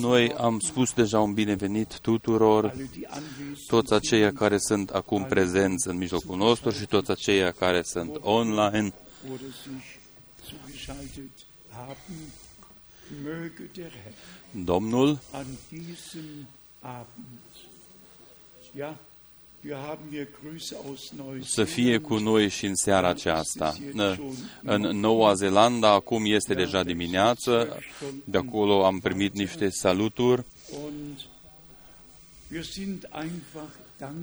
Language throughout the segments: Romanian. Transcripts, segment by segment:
Noi am spus deja un binevenit tuturor, toți aceia care sunt acum prezenți în mijlocul nostru și toți aceia care sunt online. Domnul să fie cu noi și în seara aceasta. În Noua Zeelandă acum este deja dimineață, de acolo am primit niște saluturi.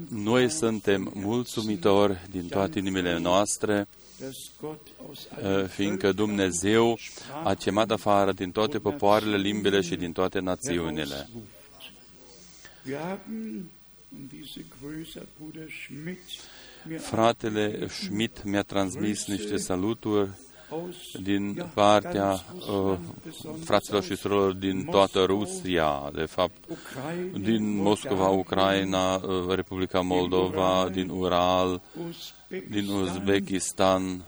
Noi suntem mulțumitori din toate inimile noastre, fiindcă Dumnezeu a chemat afară din toate popoarele, limbile și din toate națiunile. Fratele Schmidt mi-a transmis niște saluturi din partea uh, fraților și surorilor din toată Rusia, de fapt, din Moscova, Ucraina, uh, Republica Moldova, din Ural, din Uzbekistan,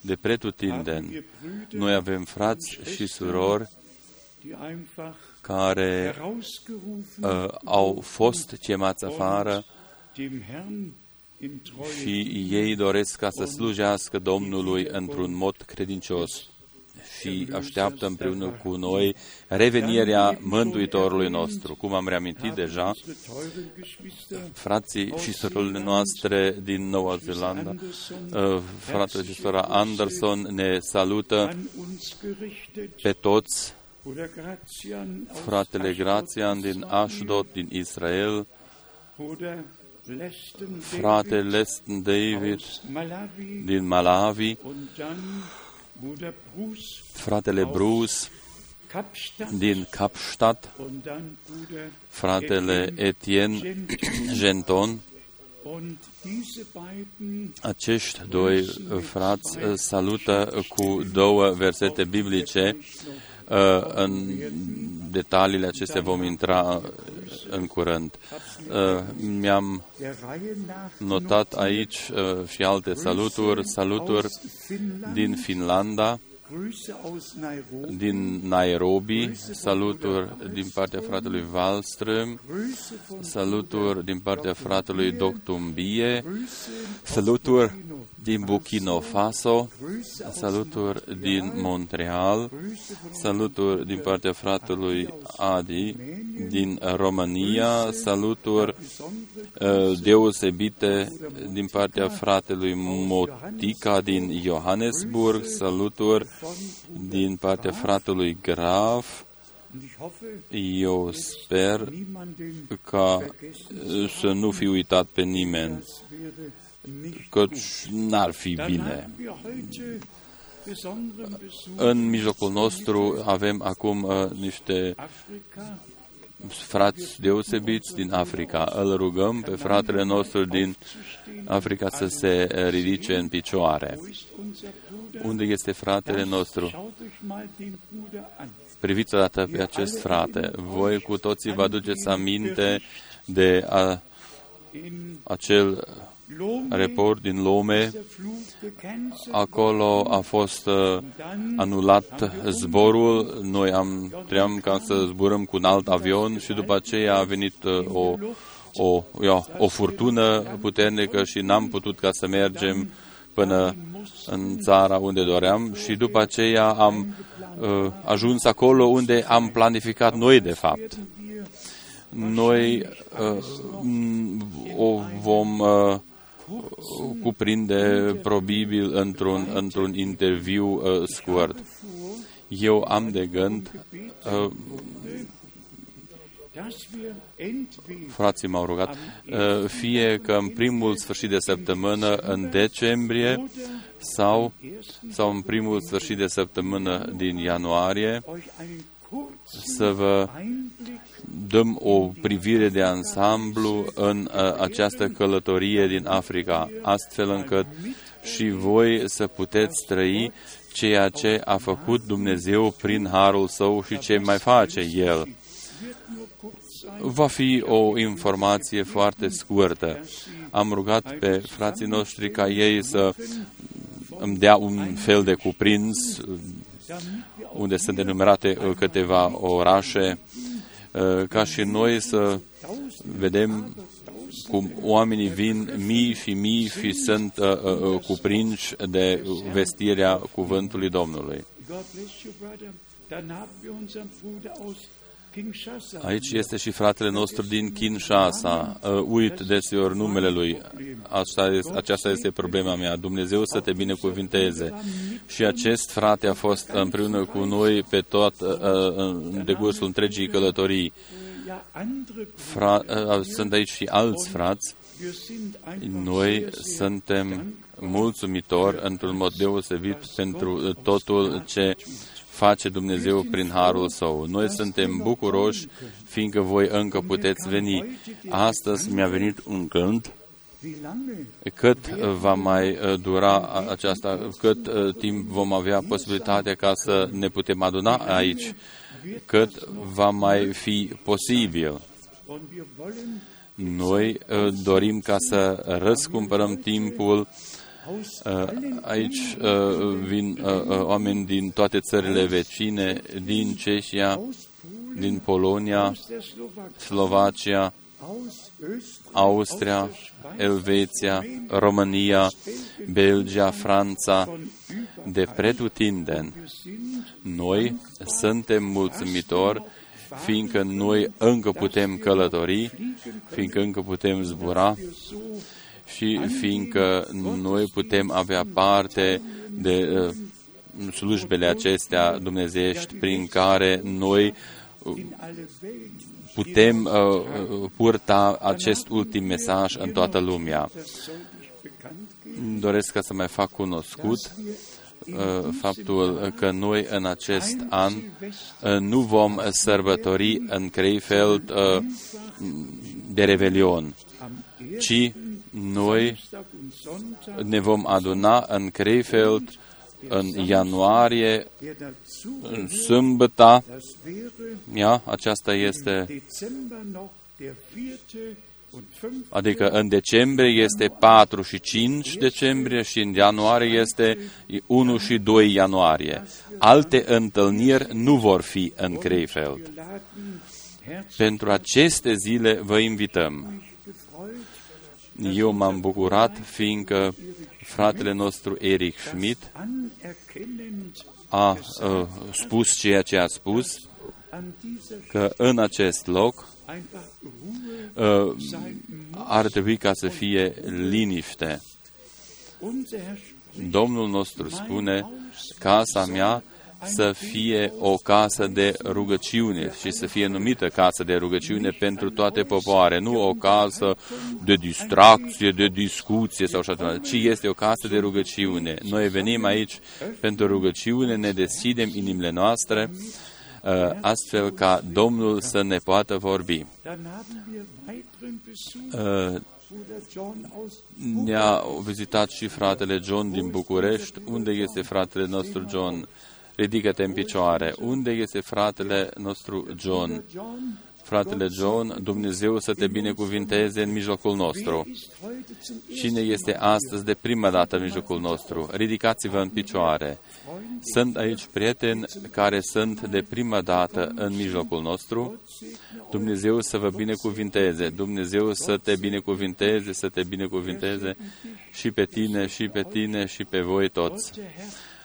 de pretutindeni. Noi avem frați și surori care uh, au fost chemați afară și ei doresc ca să slujească Domnului într-un mod credincios și așteaptă împreună cu noi revenirea Mântuitorului nostru. Cum am reamintit deja, frații și surorile noastre din Noua Zeelandă, uh, fratele și sora Anderson ne salută pe toți fratele Grațian din Ashdod, din Israel, frate Leston David din Malawi, fratele Bruce din Kapstadt, fratele Etienne Genton, acești doi frați salută cu două versete biblice. Uh, în detaliile acestea vom intra în curând. Uh, mi-am notat aici uh, și alte saluturi, saluturi din Finlanda, din Nairobi, saluturi din partea fratelui Wallström, saluturi din partea fratelui Doctumbie, saluturi din Burkina Faso, saluturi din Montreal, saluturi din partea fratelui Adi din România, saluturi uh, deosebite din partea fratelui Motica din Johannesburg, saluturi din partea fratelui Graf, eu sper ca să nu fi uitat pe nimeni căci n-ar fi bine. În mijlocul nostru avem acum uh, niște frați deosebiți din Africa. Îl rugăm pe fratele nostru din Africa să se ridice în picioare. Unde este fratele nostru? Priviți odată pe acest frate. Voi cu toții vă aduceți aminte de a, acel report din lume. Acolo a fost uh, anulat zborul. Noi am tream ca să zburăm cu un alt avion și după aceea a venit uh, o, o, ia, o furtună puternică și n-am putut ca să mergem până în țara unde doream și după aceea am uh, ajuns acolo unde am planificat noi, de fapt. Noi uh, o vom uh, cuprinde probabil într-un, într-un interviu uh, scurt. Eu am de gând, uh, frații m-au rugat, uh, fie că în primul sfârșit de săptămână în decembrie sau, sau în primul sfârșit de săptămână din ianuarie să vă dăm o privire de ansamblu în uh, această călătorie din Africa, astfel încât și voi să puteți trăi ceea ce a făcut Dumnezeu prin harul său și ce mai face El. Va fi o informație foarte scurtă. Am rugat pe frații noștri ca ei să îmi dea un fel de cuprins unde sunt enumerate câteva orașe, ca și noi să vedem cum oamenii vin mii și mii și sunt uh, uh, cuprinși de vestirea cuvântului Domnului. Aici este și fratele nostru din Kinshasa. Uh, uit deseori numele lui. Asta este, aceasta este problema mea. Dumnezeu să te binecuvinteze. Și acest frate a fost împreună cu noi pe tot uh, în decursul întregii călătorii. Fra, uh, sunt aici și alți frați. Noi suntem mulțumitori într-un mod deosebit pentru totul ce face Dumnezeu prin harul său. Noi suntem bucuroși, fiindcă voi încă puteți veni. Astăzi mi-a venit un cânt cât va mai uh, dura aceasta, cât uh, timp vom avea posibilitatea ca să ne putem aduna aici, cât va mai fi posibil. Noi uh, dorim ca să răscumpărăm timpul Uh, aici uh, vin uh, oameni din toate țările vecine, din Cehia, din Polonia, Slovacia, Austria, Elveția, România, Belgia, Franța, de pretutindeni. Noi suntem mulțumitori fiindcă noi încă putem călători, fiindcă încă putem zbura și fiindcă noi putem avea parte de uh, slujbele acestea dumnezeiești prin care noi uh, putem uh, purta acest ultim mesaj în toată lumea. Doresc ca să mai fac cunoscut faptul că noi în acest an nu vom sărbători în Krefeld de Revelion, ci noi ne vom aduna în Krefeld în ianuarie, în sâmbătă, ia, aceasta este, adică în decembrie este 4 și 5 decembrie și în ianuarie este 1 și 2 ianuarie. Alte întâlniri nu vor fi în Krefeld. Pentru aceste zile vă invităm eu m-am bucurat fiindcă fratele nostru Eric Schmidt a uh, spus ceea ce a spus, că în acest loc uh, ar trebui ca să fie liniște. Domnul nostru spune, casa mea să fie o casă de rugăciune și să fie numită casă de rugăciune pentru toate popoare, nu o casă de distracție, de discuție sau așa, ci este o casă de rugăciune. Noi venim aici pentru rugăciune, ne deschidem inimile noastre, uh, astfel ca Domnul să ne poată vorbi. Uh, ne-a vizitat și fratele John din București. Unde este fratele nostru John? Ridică-te în picioare. Unde este fratele nostru John? Fratele John, Dumnezeu să te binecuvinteze în mijlocul nostru. Cine este astăzi de prima dată în mijlocul nostru? Ridicați-vă în picioare. Sunt aici prieteni care sunt de prima dată în mijlocul nostru. Dumnezeu să vă binecuvinteze. Dumnezeu să te binecuvinteze, să te binecuvinteze și pe tine, și pe tine, și pe voi toți.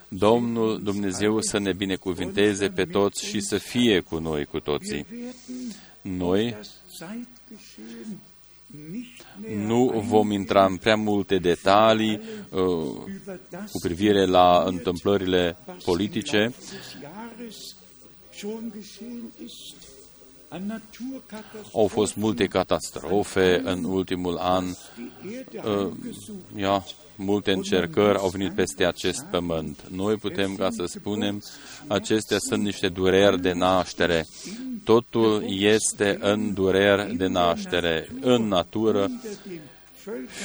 Domnul Dumnezeu să ne binecuvinteze pe toți și să fie cu noi cu toții. Noi nu vom intra în prea multe detalii uh, cu privire la întâmplările politice. Au fost multe catastrofe în ultimul an. Uh, ia, multe încercări au venit peste acest pământ. Noi putem ca să spunem, acestea sunt niște dureri de naștere. Totul este în dureri de naștere, în natură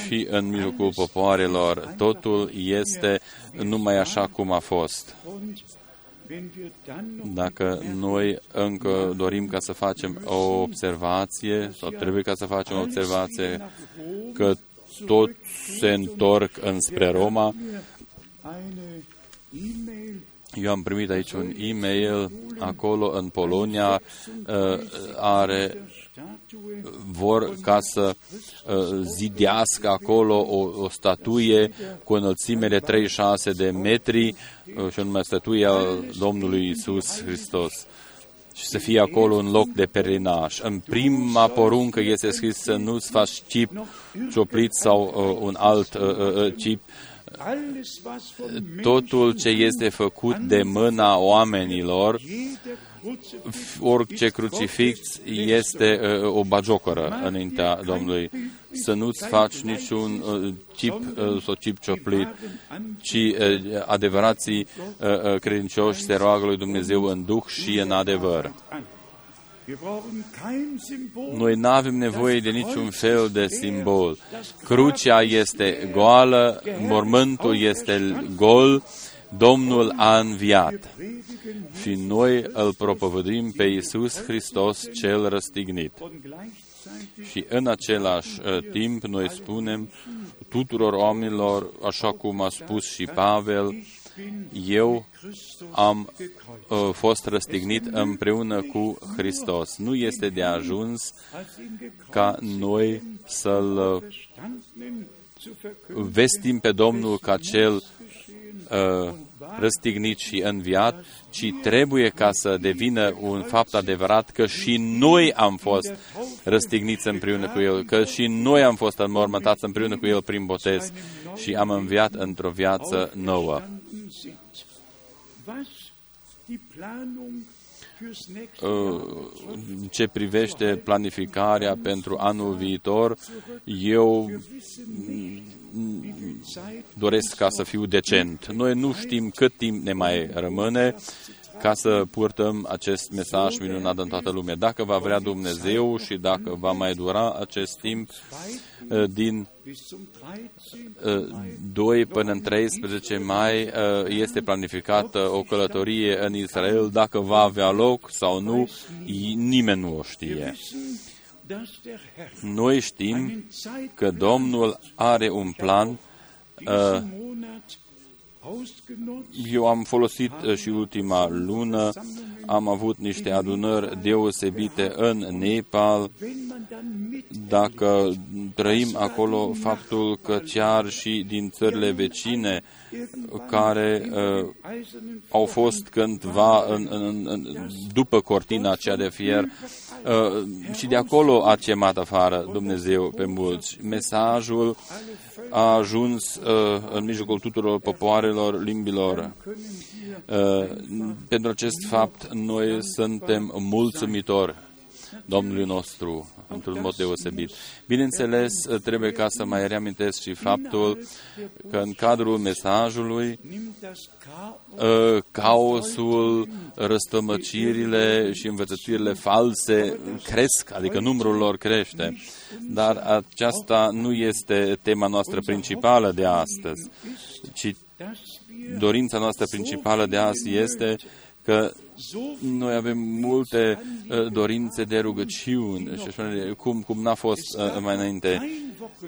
și în mijlocul popoarelor. Totul este numai așa cum a fost. Dacă noi încă dorim ca să facem o observație, sau trebuie ca să facem o observație că tot se întorc înspre Roma. Eu am primit aici un e-mail acolo în Polonia, uh, are vor ca să uh, zidească acolo o, o statuie cu o înălțime de 36 de metri, uh, și anume statuia Domnului Isus Hristos și să fie acolo un loc de perinaj. În prima poruncă este scris să nu-ți faci chip cioplit sau uh, un alt uh, uh, chip totul ce este făcut de mâna oamenilor, orice crucifix este uh, o bagiocoră înaintea Domnului. Să nu-ți faci niciun uh, chip uh, sau chip cioplit, ci uh, adevărații uh, uh, credincioși se roagă lui Dumnezeu în duh și în adevăr. Noi nu avem nevoie de niciun fel de simbol. Crucea este goală, mormântul este gol, Domnul a înviat și noi îl propovădim pe Iisus Hristos cel răstignit. Și în același uh, timp noi spunem tuturor oamenilor, așa cum a spus și Pavel, eu am uh, fost răstignit împreună cu Hristos. Nu este de ajuns ca noi să-L uh, vestim pe Domnul ca cel uh, răstignit și înviat, ci trebuie ca să devină un fapt adevărat că și noi am fost răstigniți împreună cu El, că și noi am fost înmormântați împreună cu El prin botez și am înviat într-o viață nouă. Ce privește planificarea pentru anul viitor, eu doresc ca să fiu decent. Noi nu știm cât timp ne mai rămâne ca să purtăm acest mesaj minunat în toată lumea. Dacă va vrea Dumnezeu și dacă va mai dura acest timp uh, din 2 uh, până în 13 mai uh, este planificată o călătorie în Israel. Dacă va avea loc sau nu, nimeni nu o știe. Noi știm că Domnul are un plan eu am folosit uh, și ultima lună, am avut niște adunări deosebite în Nepal. Dacă trăim acolo faptul că chiar și din țările vecine care uh, au fost cândva în, în, în, după cortina aceea de fier uh, și de acolo a chemat afară Dumnezeu pe mulți. Mesajul a ajuns uh, în mijlocul tuturor popoarelor, limbilor. Uh, pentru acest fapt, noi suntem mulțumitori Domnului nostru într-un mod deosebit. Bineînțeles, trebuie ca să mai reamintesc și faptul că în cadrul mesajului ă, caosul, răstămăcirile și învățăturile false cresc, adică numărul lor crește. Dar aceasta nu este tema noastră principală de astăzi, ci dorința noastră principală de azi este că noi avem multe uh, dorințe de rugăciuni și așa, cum, cum n-a fost uh, mai înainte.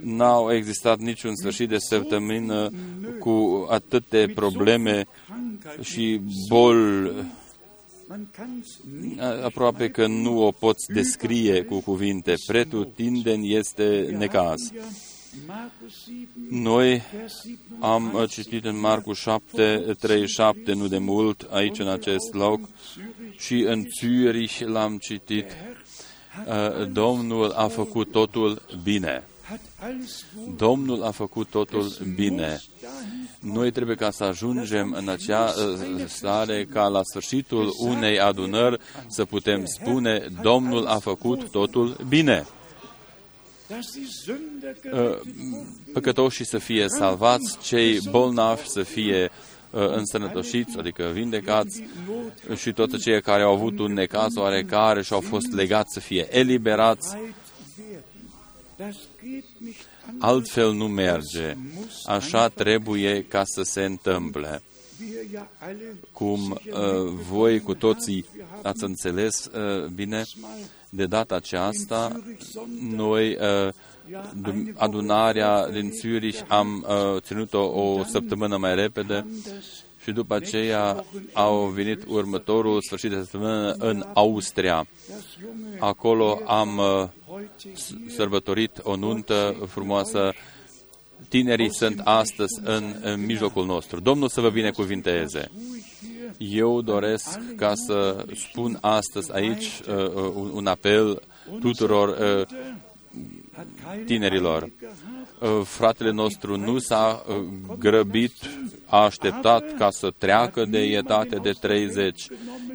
N-au existat niciun sfârșit de săptămână cu atâte probleme și boli aproape că nu o poți descrie cu cuvinte. Pretutindeni este necaz. Noi am uh, citit în Marcu 7, 37, nu de mult, aici în acest loc, și în Zürich l-am citit. Uh, Domnul a făcut totul bine. Domnul a făcut totul bine. Noi trebuie ca să ajungem în acea uh, stare ca la sfârșitul unei adunări să putem spune Domnul a făcut totul bine. Uh, păcătoșii să fie salvați, cei bolnavi să fie uh, însănătoșiți, adică vindecați, și toți cei care au avut un necaz oarecare și au fost legați să fie eliberați. Altfel nu merge. Așa trebuie ca să se întâmple. Cum uh, voi cu toții ați înțeles uh, bine, de data aceasta, noi, uh, adunarea din Zürich, am uh, ținut-o o săptămână mai repede și după aceea au venit următorul sfârșit de săptămână în Austria. Acolo am uh, sărbătorit o nuntă frumoasă. Tinerii sunt astăzi în, în mijlocul nostru. Domnul să vă binecuvinteze. Eu doresc ca să spun astăzi aici uh, uh un apel tuturor uh, tinerilor. Uh, fratele nostru nu s-a uh, grăbit, a așteptat ca să treacă de etate de 30.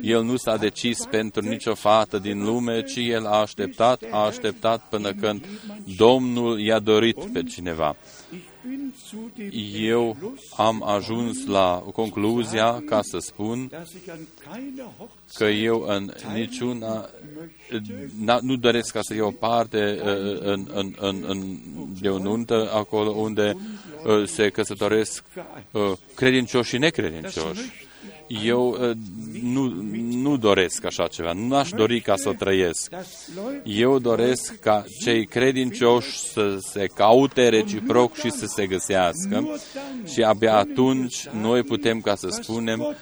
El nu s-a decis pentru nicio fată din lume, ci el a așteptat, a așteptat până când Domnul i-a dorit pe cineva eu am ajuns la concluzia ca să spun că eu în niciuna nu doresc ca să iau parte uh, în, în, în, în, de o nuntă acolo unde uh, se căsătoresc uh, credincioși și necredincioși eu uh, nu, nu doresc așa ceva, nu aș dori ca să o trăiesc. Eu doresc ca cei credincioși să se caute reciproc și să se găsească și abia atunci noi putem ca să spunem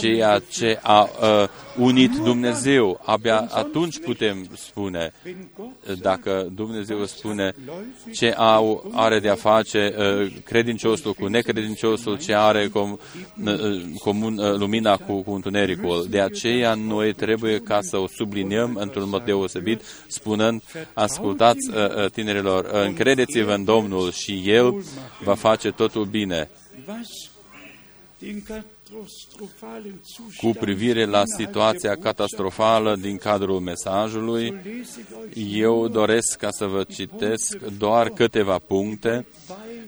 ceea ce a uh, unit Dumnezeu. Abia atunci putem spune, dacă Dumnezeu spune ce au, are de a face uh, credinciosul cu necredinciosul, ce are com, uh, comun uh, lumina cu, cu întunericul. De aceea noi trebuie ca să o subliniem într-un mod deosebit, spunând, ascultați uh, uh tinerilor, încredeți-vă în Domnul și El va face totul bine cu privire la situația catastrofală din cadrul mesajului, eu doresc ca să vă citesc doar câteva puncte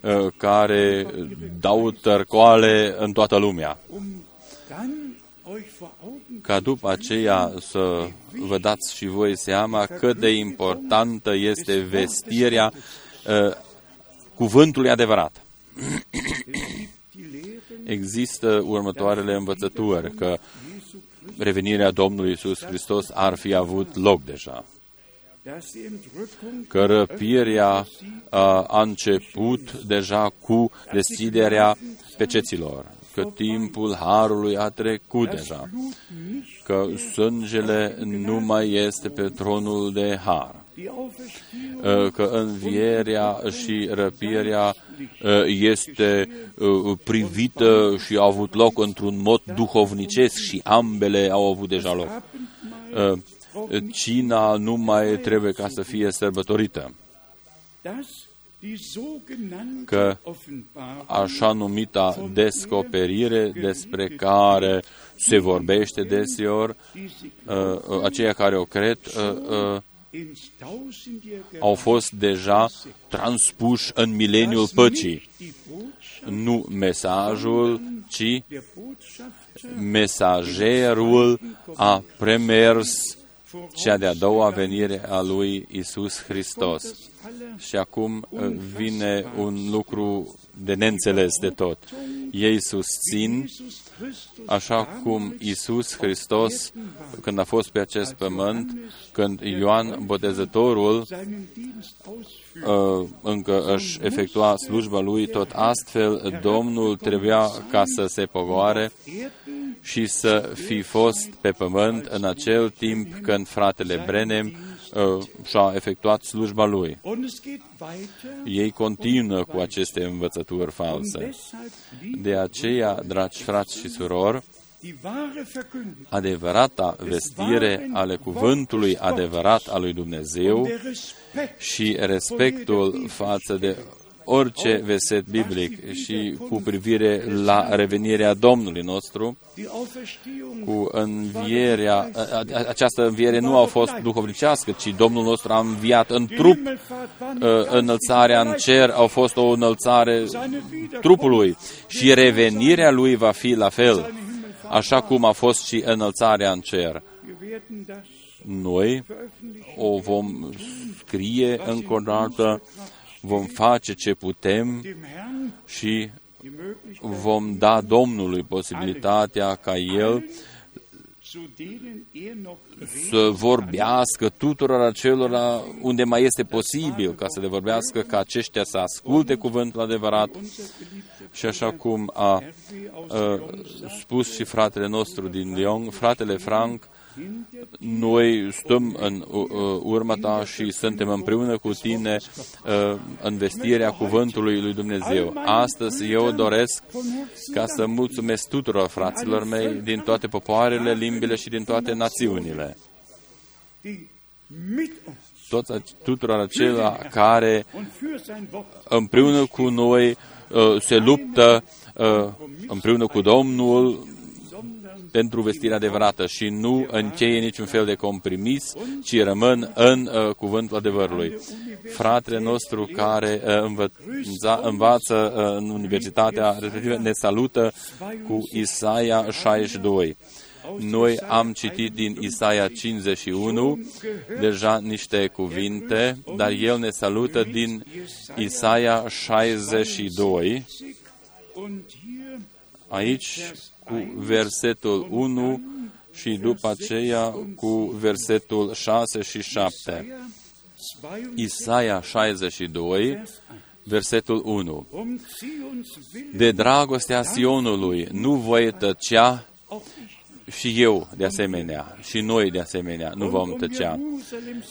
uh, care dau tărcoale în toată lumea. Ca după aceea să vă dați și voi seama cât de importantă este vestirea uh, cuvântului adevărat există următoarele învățături, că revenirea Domnului Isus Hristos ar fi avut loc deja. Că răpirea a, a început deja cu deschiderea peceților, că timpul Harului a trecut deja, că sângele nu mai este pe tronul de Har, Uh, că învierea și răpirea uh, este uh, privită și a avut loc într-un mod duhovnicesc și ambele au avut deja loc. Cina nu mai trebuie ca să fie sărbătorită că așa numita descoperire despre care se vorbește deseori, aceia care o cred, au fost deja transpuși în mileniul păcii. Nu mesajul, ci mesagerul a premers cea de-a doua venire a lui Isus Hristos. Și acum uh, vine un lucru de neînțeles de tot. Ei susțin, așa cum Isus Hristos, când a fost pe acest pământ, când Ioan Botezătorul uh, încă își efectua slujba lui, tot astfel Domnul trebuia ca să se pogoare și să fi fost pe pământ în acel timp când fratele Brenem uh, și-a efectuat slujba lui. Ei continuă cu aceste învățături false. De aceea, dragi frați și surori, adevărata vestire ale cuvântului adevărat al lui Dumnezeu și respectul față de orice verset biblic și cu privire la revenirea Domnului nostru, cu învierea, această înviere nu a fost duhovnicească, ci Domnul nostru a înviat în trup, înălțarea în cer a fost o înălțare trupului și revenirea lui va fi la fel, așa cum a fost și înălțarea în cer. Noi o vom scrie încă o dată vom face ce putem și vom da Domnului posibilitatea ca El să vorbească tuturor acelora unde mai este posibil ca să le vorbească, ca aceștia să asculte cuvântul adevărat. Și așa cum a, a spus și fratele nostru din Lyon, fratele Frank, noi stăm în urma ta și suntem împreună cu tine în vestirea cuvântului lui Dumnezeu. Astăzi eu doresc ca să mulțumesc tuturor fraților mei din toate popoarele, limbile și din toate națiunile. Toți, tuturor acelea care împreună cu noi se luptă împreună cu Domnul pentru vestirea adevărată și nu încheie niciun fel de compromis, ci rămân în uh, cuvântul adevărului. Fratele nostru care uh, învăța, învață uh, în universitatea respectivă ne salută cu Isaia 62. Noi am citit din Isaia 51 deja niște cuvinte, dar el ne salută din Isaia 62. Aici cu versetul 1 și după aceea cu versetul 6 și 7. Isaia 62, versetul 1. De dragostea Sionului nu voi tăcea și eu de asemenea, și noi de asemenea, nu vom tăcea.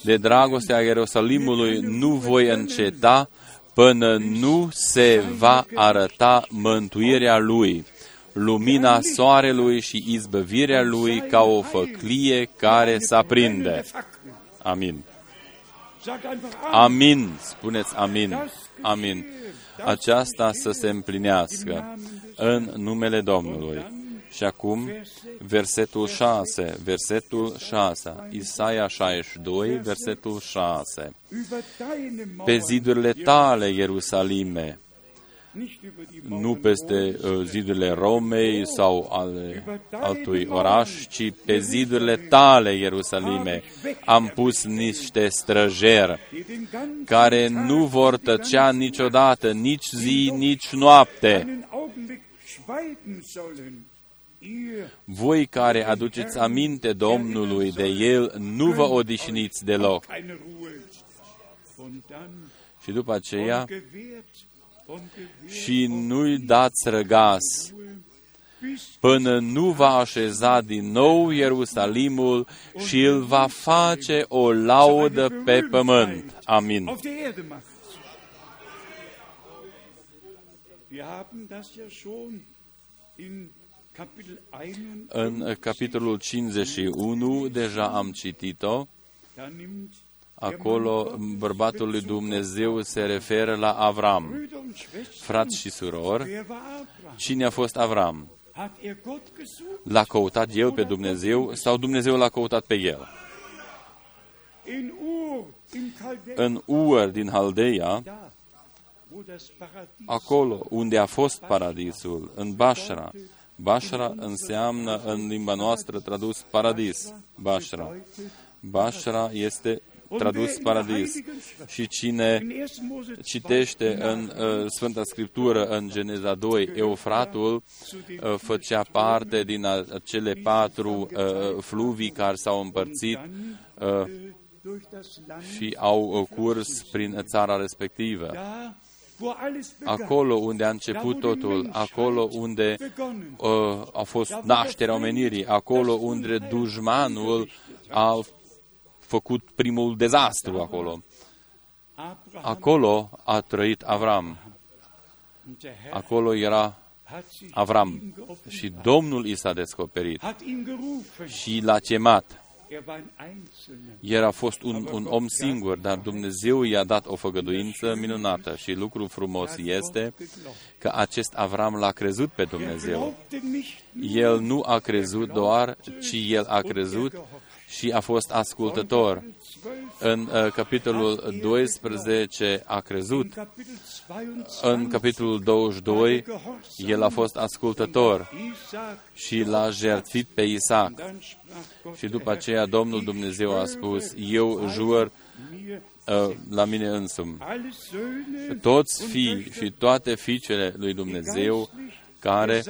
De dragostea Ierusalimului nu voi înceta până nu se va arăta mântuirea lui lumina soarelui și izbăvirea lui ca o făclie care se aprinde. Amin. Amin. Spuneți amin. Amin. Aceasta să se împlinească în numele Domnului. Și acum, versetul 6, versetul 6, Isaia 62, versetul 6. Pe zidurile tale, Ierusalime, nu peste uh, zidurile Romei sau ale altui oraș, ci pe zidurile tale, Ierusalime, am pus niște străjeri care nu vor tăcea niciodată, nici zi, nici noapte. Voi care aduceți aminte Domnului de El, nu vă odișniți deloc. Și după aceea, și nu-i dați răgaz până nu va așeza din nou Ierusalimul și îl va face o laudă pe pământ. Amin. În capitolul 51 deja am citit-o. Acolo bărbatul lui Dumnezeu se referă la Avram. Frați și surori, cine a fost Avram? L-a căutat el pe Dumnezeu sau Dumnezeu l-a căutat pe el? În Ur din Haldeia, acolo unde a fost paradisul, în Bashra, Bashra înseamnă în limba noastră tradus paradis, Bashra. Bashra este tradus paradis. Și cine citește în uh, Sfânta Scriptură, în Geneza 2, Eufratul uh, făcea parte din acele patru uh, fluvii care s-au împărțit uh, și au uh, curs prin țara respectivă. Acolo unde a început totul, acolo unde uh, a fost nașterea omenirii, acolo unde dușmanul a făcut primul dezastru acolo. Acolo a trăit Avram. Acolo era Avram. Și Domnul i s-a descoperit și l-a chemat. El a fost un, un om singur, dar Dumnezeu i-a dat o făgăduință minunată și lucru frumos este că acest Avram l-a crezut pe Dumnezeu. El nu a crezut doar, ci el a crezut și a fost ascultător. În uh, capitolul 12 a crezut. În capitolul 22 el a fost ascultător și l-a jertfit pe Isaac. Și după aceea Domnul Dumnezeu a spus, eu jur uh, la mine însumi. Toți fii și toate fiicele lui Dumnezeu care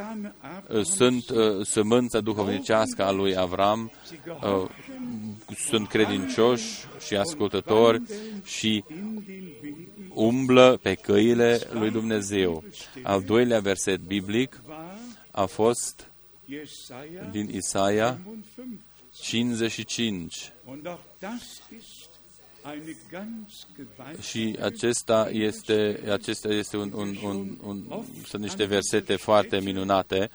uh, sunt uh, sămânța duhovnicească a lui Avram, uh, sunt credincioși și ascultători și umblă pe căile lui Dumnezeu. Al doilea verset biblic a fost din Isaia 55. Și acesta este, acesta este un, un, un, un, sunt niște versete foarte minunate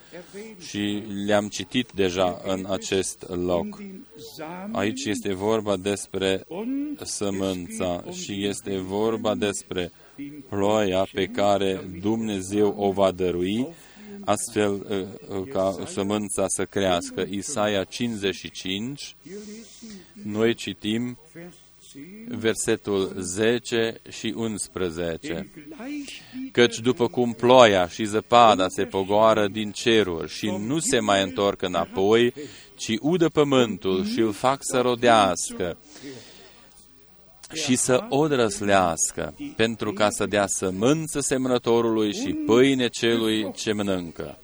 și le-am citit deja în acest loc. Aici este vorba despre sămânța și este vorba despre ploaia pe care Dumnezeu o va dărui astfel uh, uh, ca sămânța să crească. Isaia 55, noi citim versetul 10 și 11. Căci după cum ploaia și zăpada se pogoară din ceruri și nu se mai întorc înapoi, ci udă pământul și îl fac să rodească și să o drăslească, pentru ca să dea sămânță semnătorului și pâine celui ce mănâncă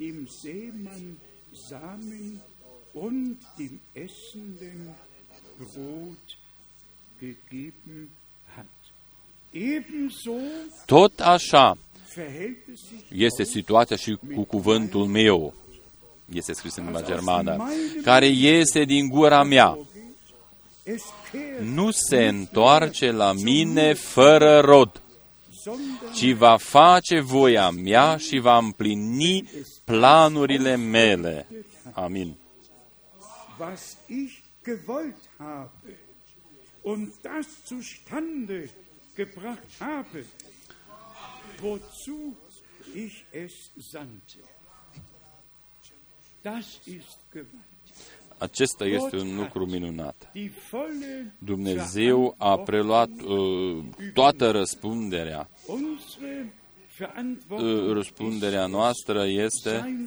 dem Seemann Samen und dem Essenden Brot gegeben hat. Tot așa este situația și cu cuvântul meu, este scris în limba germană, care iese din gura mea. Nu se întoarce la mine fără rod ci va face voia mea și va împlini planurile mele. Amin. Was ich gewollt habe und das zustande gebracht habe, wozu ich es sandte. Das ist gewollt. Acesta este un lucru minunat. Dumnezeu a preluat uh, toată răspunderea. Uh, răspunderea noastră este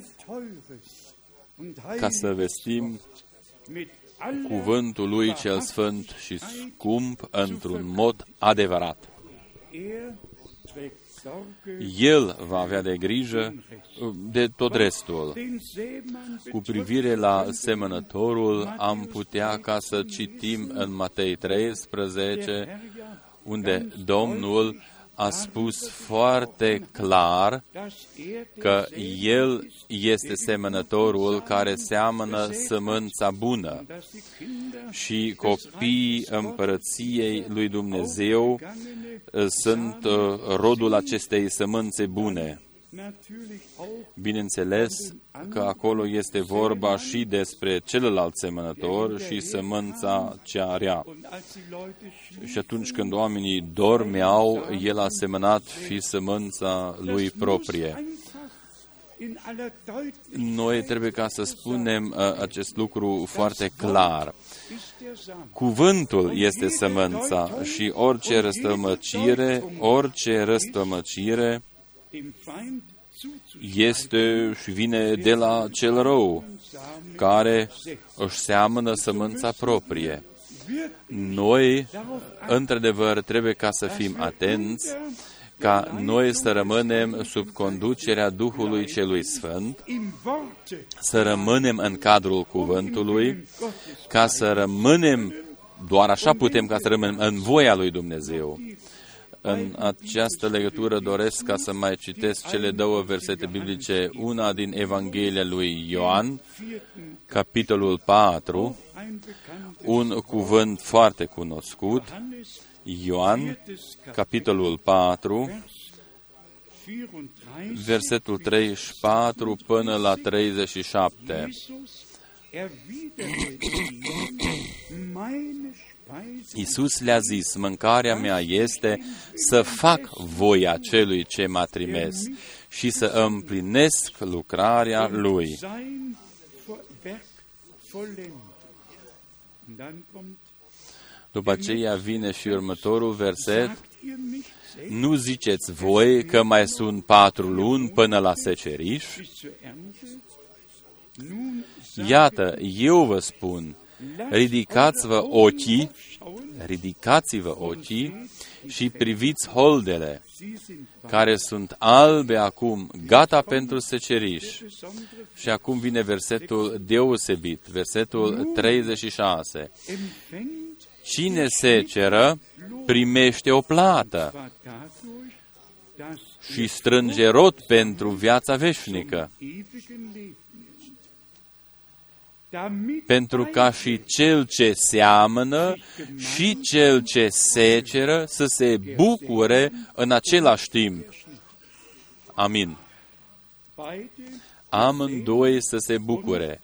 ca să vestim cuvântul lui cel sfânt și scump într-un mod adevărat. El va avea de grijă de tot restul. Cu privire la semănătorul, am putea ca să citim în Matei 13, unde Domnul a spus foarte clar că El este semănătorul care seamănă sămânța bună și copiii împărăției lui Dumnezeu uh, sunt uh, rodul acestei sămânțe bune. Bineînțeles că acolo este vorba și despre celălalt semănător și sămânța cea rea. Și atunci când oamenii dormeau, el a semănat fi sămânța lui proprie. Noi trebuie ca să spunem uh, acest lucru foarte clar. Cuvântul este sămânța și orice răstămăcire, orice răstămăcire este și vine de la cel rău, care își seamănă sămânța proprie. Noi, într-adevăr, trebuie ca să fim atenți ca noi să rămânem sub conducerea Duhului Celui Sfânt, să rămânem în cadrul cuvântului, ca să rămânem, doar așa putem ca să rămânem în voia lui Dumnezeu. În această legătură doresc ca să mai citesc cele două versete biblice, una din Evanghelia lui Ioan, capitolul 4, un cuvânt foarte cunoscut, Ioan, capitolul 4, versetul 34 până la 37. Iisus le-a zis, mâncarea mea este să fac voia celui ce m-a trimis și să împlinesc lucrarea Lui. După aceea vine și următorul verset. Nu ziceți voi că mai sunt patru luni până la seceriș? Iată, eu vă spun, ridicați-vă ochii, ridicați-vă ochii și priviți holdele, care sunt albe acum, gata pentru seceriș. Și acum vine versetul deosebit, versetul 36. Cine seceră, primește o plată și strânge rot pentru viața veșnică pentru ca și cel ce seamănă și cel ce seceră să se bucure în același timp. Amin. Amândoi să se bucure.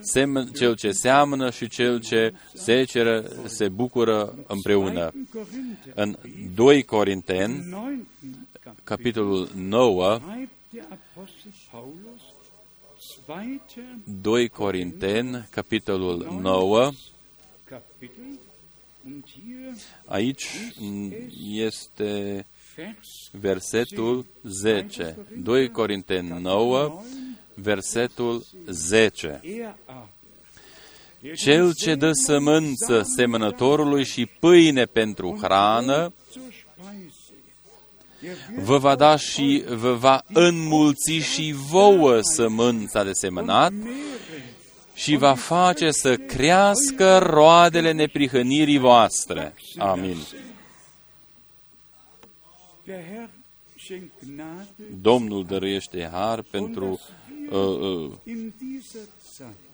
Sem- cel ce seamănă și cel ce seceră se bucură împreună. În 2 Corinteni, capitolul 9, 2 Corinteni, capitolul 9. Aici este versetul 10. 2 Corinteni 9, versetul 10. Cel ce dă sămânță semănătorului și pâine pentru hrană, vă va da și vă va înmulți și vouă sămânța de semănat și va face să crească roadele neprihănirii voastre. Amin. Domnul dăruiește har pentru uh, uh,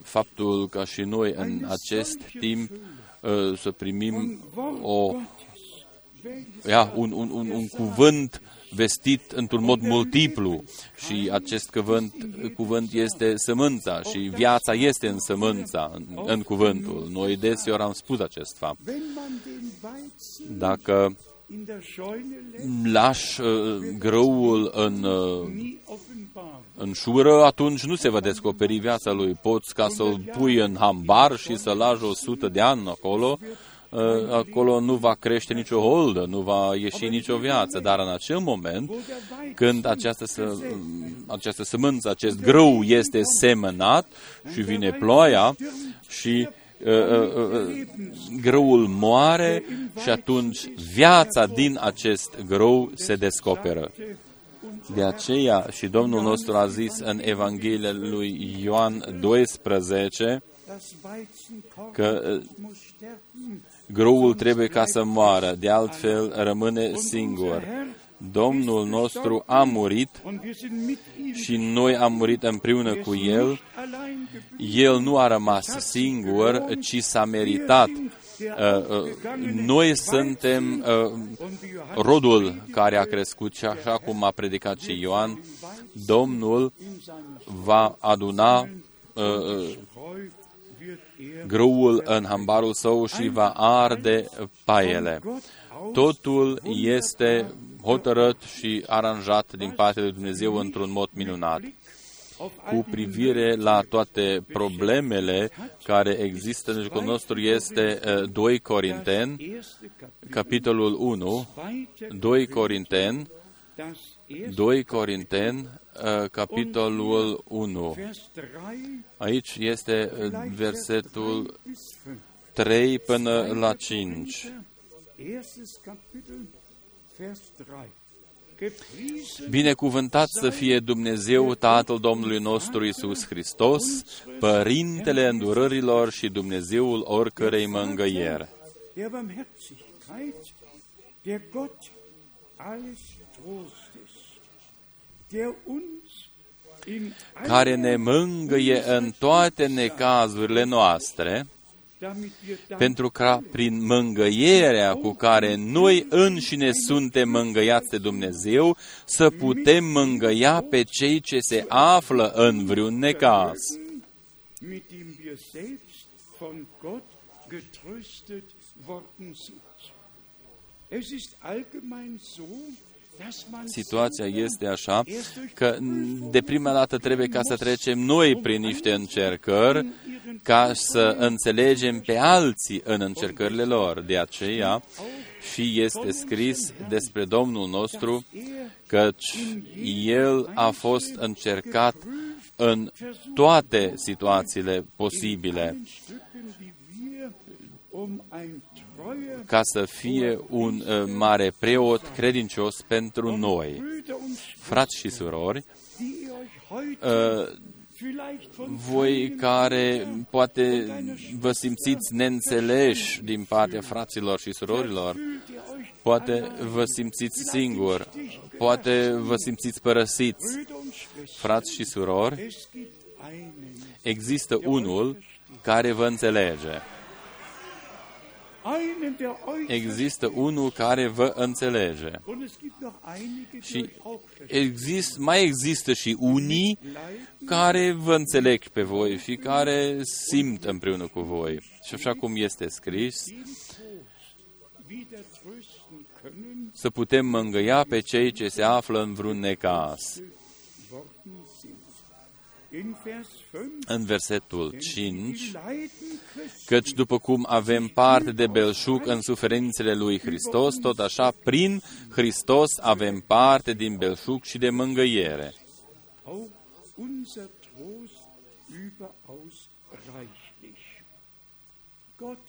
faptul ca și noi în acest timp uh, să primim o ia, un, un, un, un cuvânt vestit într-un mod multiplu și acest cuvânt, cuvânt este sămânța și viața este în sămânța, în, în cuvântul. Noi deseori am spus acest fapt. Dacă lași uh, grăul în, uh, în șură, atunci nu se va descoperi viața lui. Poți ca să-l pui în hambar și să lași o sută de ani acolo, Uh, acolo nu va crește nicio holdă, nu va ieși nicio viață, dar în acel moment, când această, să, această sămânță, acest grâu este semănat și vine ploaia și uh, uh, uh, grâul moare și atunci viața din acest grâu se descoperă. De aceea și Domnul nostru a zis în Evanghelia lui Ioan 12 că Groul trebuie ca să moară, de altfel rămâne singur. Domnul nostru a murit și noi am murit împreună cu El. El nu a rămas singur, ci s-a meritat. Uh, uh, noi suntem uh, rodul care a crescut și așa cum a predicat și Ioan, Domnul va aduna grâul în hambarul său și va arde paiele. Totul este hotărât și aranjat din partea lui Dumnezeu într-un mod minunat. Cu privire la toate problemele care există în jurul nostru este 2 uh, Corinteni, capitolul 1, 2 Corinteni, 2 Corinteni, Uh, capitolul 1. Aici este uh, versetul 3 până la 5. Binecuvântat să fie Dumnezeu, Tatăl Domnului nostru Isus Hristos, Părintele îndurărilor și Dumnezeul oricărei mângăieri. Der Gott alles Trostes, care ne mângâie în toate necazurile noastre, pentru ca prin mângăierea cu care noi înșine suntem mângăiați de Dumnezeu, să putem mângăia pe cei ce se află în vreun necaz. Es ist allgemein so, Situația este așa că de prima dată trebuie ca să trecem noi prin niște încercări ca să înțelegem pe alții în încercările lor. De aceea și este scris despre Domnul nostru căci El a fost încercat în toate situațiile posibile, ca să fie un uh, mare preot credincios pentru noi. Frați și surori, uh, voi care poate vă simțiți neînțeleși din partea fraților și surorilor, poate vă simțiți singuri, poate vă simțiți părăsiți. Frați și surori, există unul care vă înțelege. Există unul care vă înțelege. Și exist, mai există și unii care vă înțeleg pe voi și care simt împreună cu voi. Și așa cum este scris, să putem mângâia pe cei ce se află în vreun necas. În versetul 5, căci după cum avem parte de belșug în suferințele lui Hristos, tot așa, prin Hristos avem parte din belșug și de mângâiere. Gott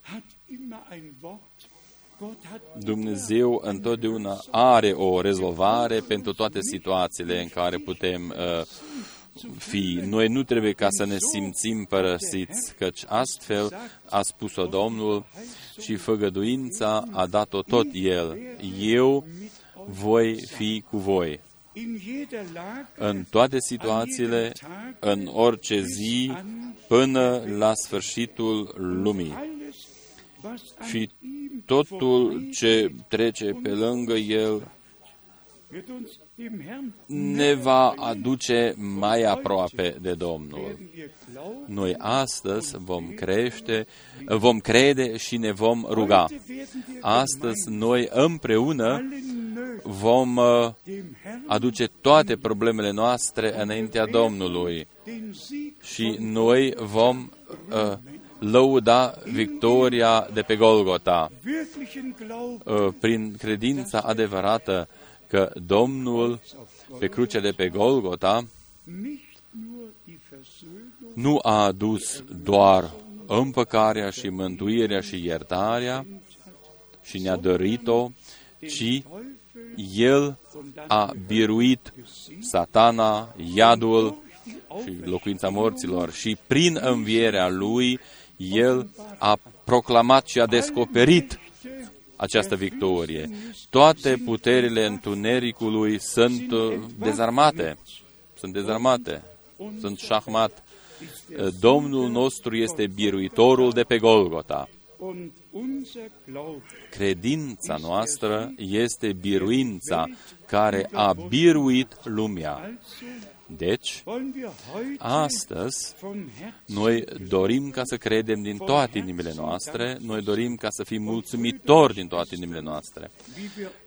hat immer ein Wort Dumnezeu întotdeauna are o rezolvare pentru toate situațiile în care putem uh, fi. Noi nu trebuie ca să ne simțim părăsiți, căci astfel a spus-o Domnul și făgăduința a dat-o tot El. Eu voi fi cu voi. În toate situațiile, în orice zi, până la sfârșitul lumii. Și totul ce trece pe lângă El ne va aduce mai aproape de Domnul. Noi astăzi vom crește, vom crede și ne vom ruga. Astăzi noi împreună vom uh, aduce toate problemele noastre înaintea Domnului și noi vom uh, lăuda victoria de pe Golgota uh, prin credința adevărată că Domnul pe crucea de pe Golgota nu a adus doar împăcarea și mântuirea și iertarea și ne-a dărit-o, ci El a biruit satana, iadul și locuința morților. Și prin învierea Lui El a proclamat și a descoperit această victorie. Toate puterile întunericului sunt uh, dezarmate. Sunt dezarmate. Sunt șahmat. Uh, Domnul nostru este biruitorul de pe Golgota. Credința noastră este biruința care a biruit lumea. Deci, astăzi, noi dorim ca să credem din toate inimile noastre, noi dorim ca să fim mulțumitori din toate inimile noastre.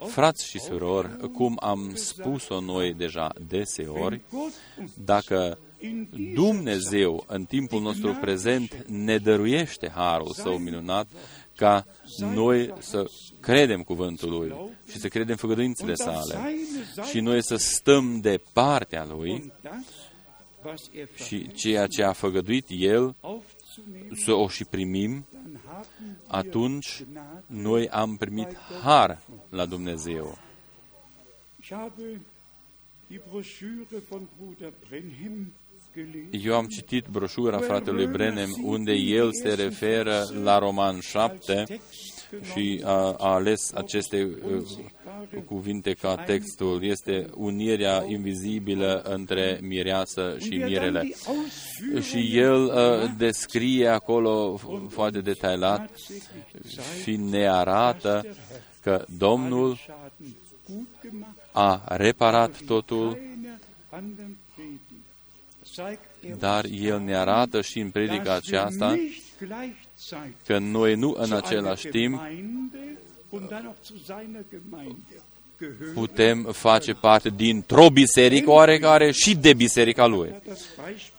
Frați și surori, cum am spus-o noi deja deseori, dacă Dumnezeu în timpul nostru prezent ne dăruiește harul său minunat ca noi să credem cuvântul Lui și să credem făgăduințele sale și noi să stăm de partea Lui și ceea ce a făgăduit El să o și primim, atunci noi am primit har la Dumnezeu. Eu am citit broșura fratelui Brenem unde el se referă la Roman 7 și a, a ales aceste uh, cuvinte ca textul. Este unirea invizibilă între mireasă și mirele. Și el uh, descrie acolo foarte detailat și ne arată că Domnul a reparat totul dar El ne arată și în predica aceasta că noi nu în același timp putem face parte dintr-o biserică oarecare și de biserica lui.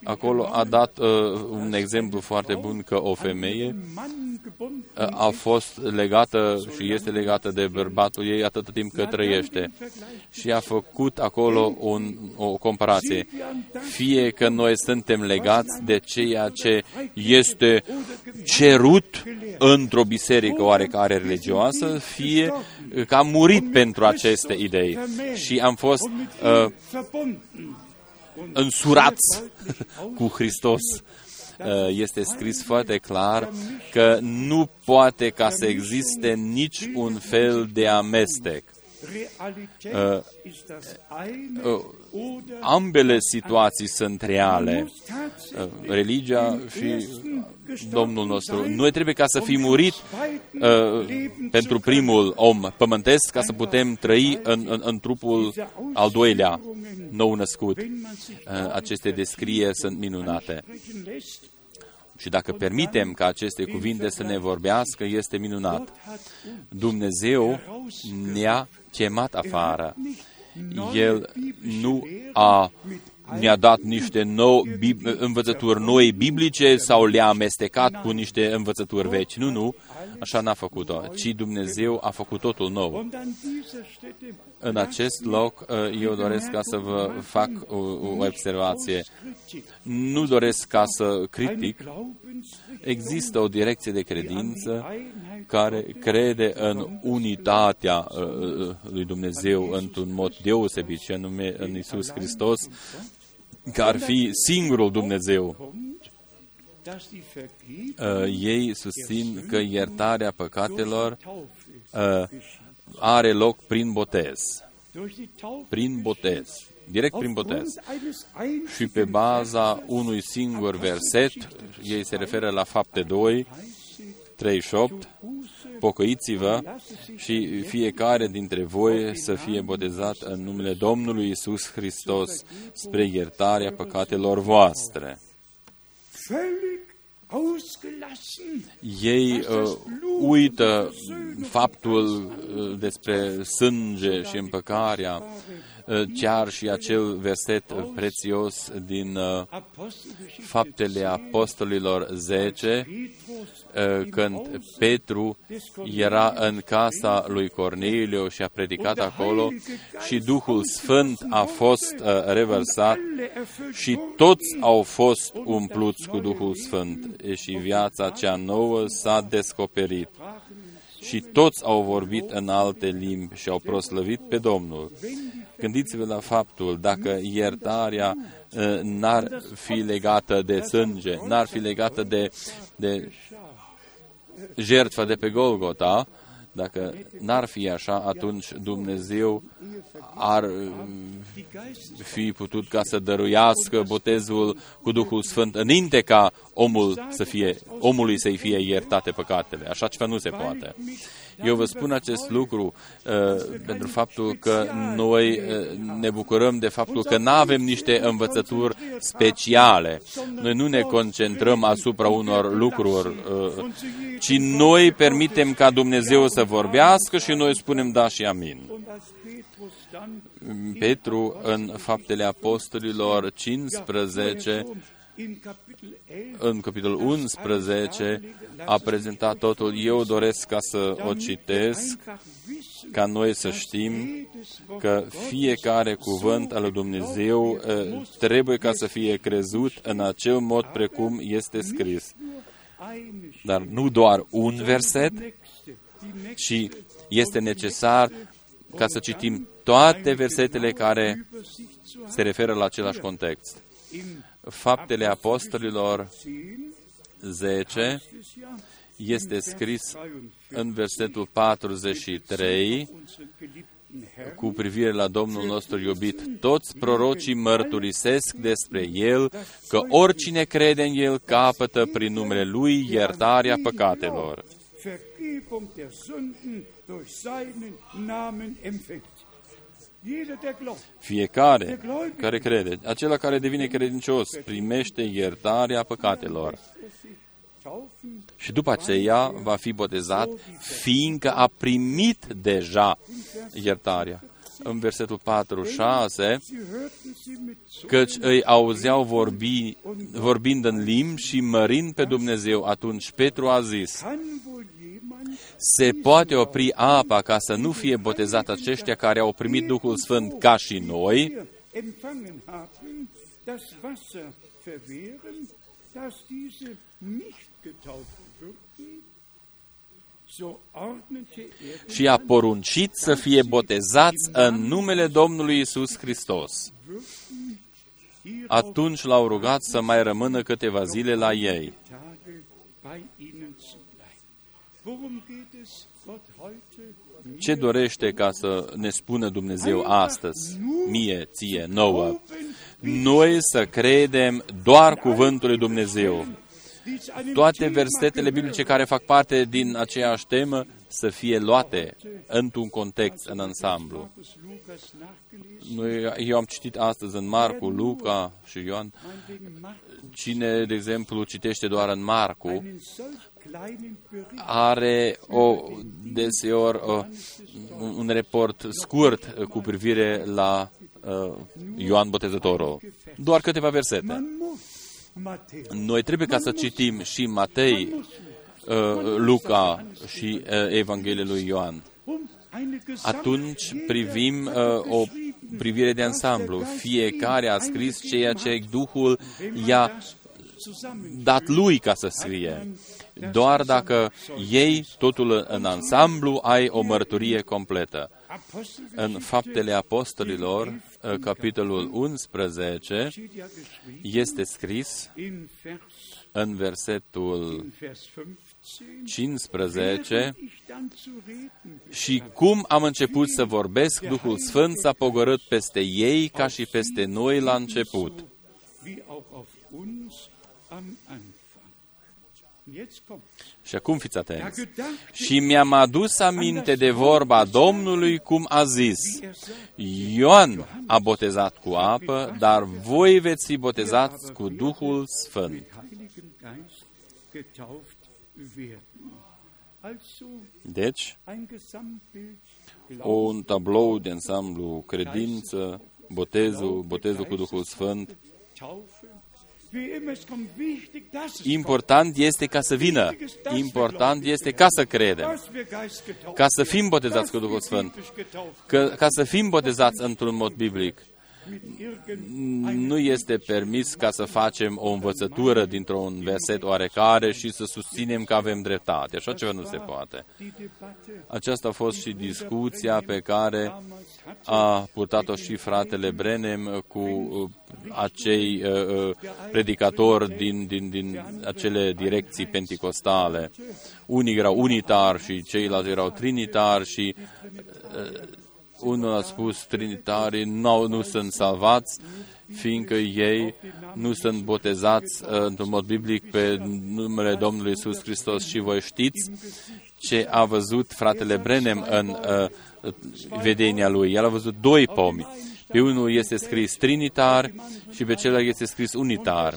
Acolo a dat uh, un exemplu foarte bun că o femeie uh, a fost legată și este legată de bărbatul ei atât timp cât trăiește. Și a făcut acolo un, o comparație. Fie că noi suntem legați de ceea ce este cerut într-o biserică oarecare religioasă, fie că am murit pentru aceste idei și am fost uh, însurați cu Hristos. Uh, este scris foarte clar că nu poate ca să existe nici un fel de amestec. Uh, uh, ambele situații sunt reale. Uh, religia și Domnul nostru. Noi trebuie ca să fim murit uh, pentru primul om pământesc, ca să putem trăi în, în, în trupul al doilea nou născut. Uh, aceste descrieri sunt minunate. Și dacă permitem ca aceste cuvinte să ne vorbească, este minunat. Dumnezeu ne-a chemat afară. El nu a ne-a dat niște nou, învățături noi biblice sau le-a amestecat cu niște învățături vechi. Nu, nu, așa n-a făcut-o, ci Dumnezeu a făcut totul nou. În acest loc, uh, eu doresc ca să vă fac o, o observație. Nu doresc ca să critic. Există o direcție de credință care crede în unitatea uh, uh, lui Dumnezeu într-un mod deosebit, și anume în Isus Hristos, că ar fi singurul Dumnezeu. Uh, ei susțin că iertarea păcatelor uh, are loc prin botez. Prin botez. Direct prin botez. Și pe baza unui singur verset, ei se referă la fapte 2, 38, pocăiți-vă și fiecare dintre voi să fie botezat în numele Domnului Isus Hristos spre iertarea păcatelor voastre. Ei uh, uită faptul uh, despre sânge și împăcarea Uh, chiar și acel verset prețios din uh, Faptele Apostolilor 10, uh, când Petru era în casa lui Corneliu și a predicat acolo și Duhul Sfânt a fost revărsat și toți au fost umpluți cu Duhul Sfânt și viața cea nouă s-a descoperit și toți au vorbit în alte limbi și au proslăvit pe Domnul. Gândiți-vă la faptul, dacă iertarea uh, n-ar fi legată de sânge, n-ar fi legată de, de jertfa de pe Golgota, dacă n-ar fi așa, atunci Dumnezeu ar uh, fi putut ca să dăruiască botezul cu Duhul Sfânt înainte ca omul să fie, omului să-i fie iertate păcatele. Așa ceva nu se poate. Eu vă spun acest lucru uh, pentru faptul că noi uh, ne bucurăm de faptul că nu avem niște învățături speciale. Noi nu ne concentrăm asupra unor lucruri, uh, ci noi permitem ca Dumnezeu să vorbească și noi spunem da și amin. Petru, în Faptele Apostolilor 15, în capitolul 11 a prezentat totul. Eu doresc ca să o citesc, ca noi să știm că fiecare cuvânt al lui Dumnezeu eh, trebuie ca să fie crezut în acel mod precum este scris. Dar nu doar un verset, ci este necesar ca să citim toate versetele care se referă la același context. Faptele Apostolilor 10 este scris în versetul 43 cu privire la Domnul nostru iubit. Toți prorocii mărturisesc despre El că oricine crede în El capătă prin numele Lui iertarea păcatelor. Fiecare care crede, acela care devine credincios, primește iertarea păcatelor. și după aceea va fi botezat, fiindcă a primit deja iertarea. În versetul 4-6, căci îi auzeau vorbi, vorbind în limbi și mărind pe Dumnezeu. Atunci Petru a zis, se poate opri apa ca să nu fie botezat aceștia care au primit Duhul Sfânt ca și noi? și a poruncit să fie botezați în numele Domnului Isus Hristos. Atunci l-au rugat să mai rămână câteva zile la ei. Ce dorește ca să ne spună Dumnezeu astăzi, mie, ție, nouă? Noi să credem doar cuvântul lui Dumnezeu. Toate versetele biblice care fac parte din aceeași temă să fie luate într-un context, în ansamblu. Noi, eu am citit astăzi în Marcu, Luca și Ioan. Cine, de exemplu, citește doar în Marcu, are o, deseori o, un report scurt cu privire la uh, Ioan Botezătorul. Doar câteva versete. Noi trebuie ca să citim și Matei, uh, Luca și uh, Evanghelia lui Ioan. Atunci privim uh, o privire de ansamblu. Fiecare a scris ceea ce Duhul i-a dat lui ca să scrie. Doar dacă ei totul în ansamblu, ai o mărturie completă. În Faptele Apostolilor, capitolul 11, este scris în versetul 15 și cum am început să vorbesc, Duhul Sfânt s-a pogorât peste ei ca și peste noi la început. Și acum fiți atenți. Și mi-am adus aminte de vorba Domnului cum a zis, Ioan a botezat cu apă, dar voi veți fi botezați cu Duhul Sfânt. Deci, un tablou de ansamblu, credință, botezul, botezul cu Duhul Sfânt, Important este ca să vină. Important este ca să credem. Ca să fim botezați cu Duhul Sfânt. Că, ca să fim botezați într-un mod biblic nu este permis ca să facem o învățătură dintr-un verset oarecare și să susținem că avem dreptate. Așa ceva nu se poate. Aceasta a fost și discuția pe care a purtat-o și fratele Brenem cu uh, acei uh, uh, predicatori din, din, din acele direcții penticostale. Unii erau unitari și ceilalți erau trinitari și unul a spus, trinitarii nu, nu sunt salvați, fiindcă ei nu sunt botezați uh, într-un mod biblic pe numele Domnului Isus Hristos și voi știți ce a văzut fratele Brenem în uh, vedenia lui. El a văzut doi pomi. Pe unul este scris trinitar și pe celălalt este scris unitar.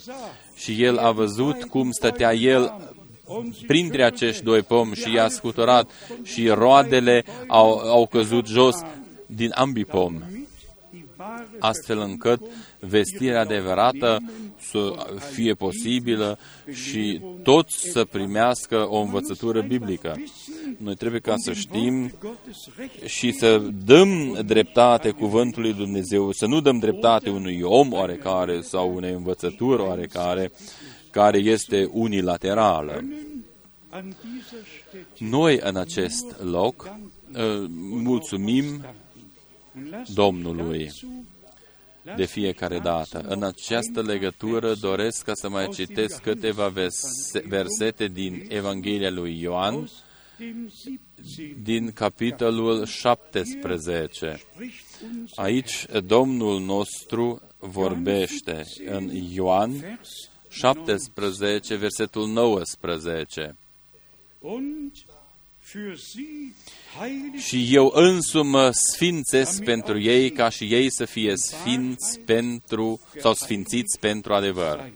Și el a văzut cum stătea el printre acești doi pomi și i-a scuturat și roadele au, au căzut jos din ambii pomi, astfel încât vestirea adevărată să fie posibilă și toți să primească o învățătură biblică. Noi trebuie ca să știm și să dăm dreptate cuvântului Dumnezeu, să nu dăm dreptate unui om oarecare sau unei învățături oarecare, care este unilaterală. Noi în acest loc mulțumim Domnului de fiecare dată. În această legătură doresc ca să mai citesc câteva versete din Evanghelia lui Ioan, din capitolul 17. Aici Domnul nostru vorbește în Ioan 17, versetul 19 și eu însumi mă sfințesc pentru ei ca și ei să fie sfinți pentru, sau sfințiți pentru adevăr.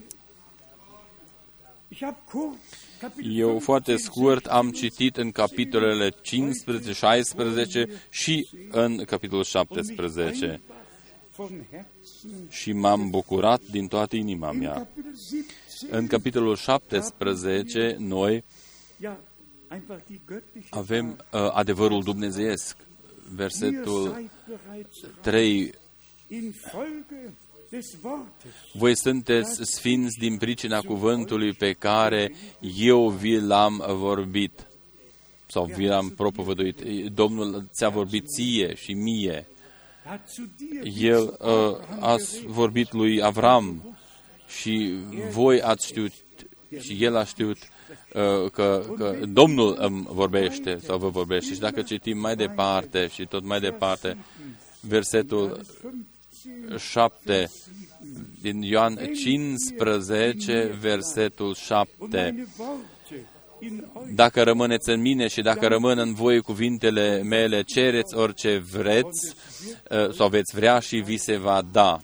Eu foarte scurt am citit în capitolele 15, 16 și în capitolul 17 și m-am bucurat din toată inima mea. În capitolul 17 noi avem uh, adevărul dumnezeiesc. Versetul 3 voi sunteți sfinți din pricina cuvântului pe care eu vi l-am vorbit sau vi l-am propovăduit. Domnul ți-a vorbit ție și mie. El uh, a vorbit lui Avram și voi ați știut și el a știut uh, că, că Domnul îmi vorbește sau vă vorbește. Și dacă citim mai departe și tot mai departe, versetul 7 din Ioan 15, versetul 7. Dacă rămâneți în mine și dacă rămân în voi cuvintele mele, cereți orice vreți uh, sau veți vrea și vi se va da.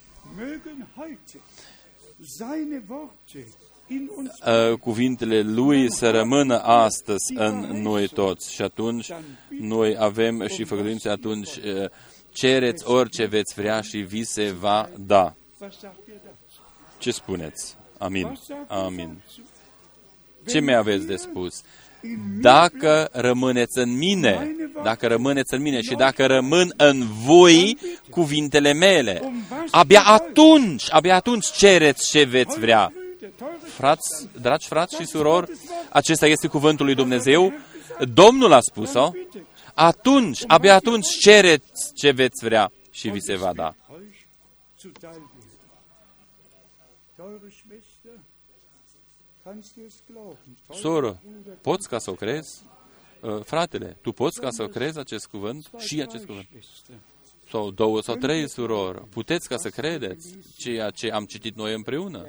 Uh, cuvintele lui să rămână astăzi în noi toți și atunci noi avem și făgăduințe atunci uh, cereți orice veți vrea și vi se va da. Ce spuneți? Amin. Amin. Ce mi aveți de spus? Dacă rămâneți în mine, dacă rămâneți în mine și dacă rămân în voi cuvintele mele, abia atunci, abia atunci cereți ce veți vrea. Frați, dragi frați și surori, acesta este cuvântul lui Dumnezeu. Domnul a spus-o. Atunci, abia atunci cereți ce veți vrea și vi se va da. Soră, poți ca să o crezi? Uh, fratele, tu poți ca să o crezi acest cuvânt și acest cuvânt? Sau două sau trei surori, puteți ca să credeți ceea ce am citit noi împreună?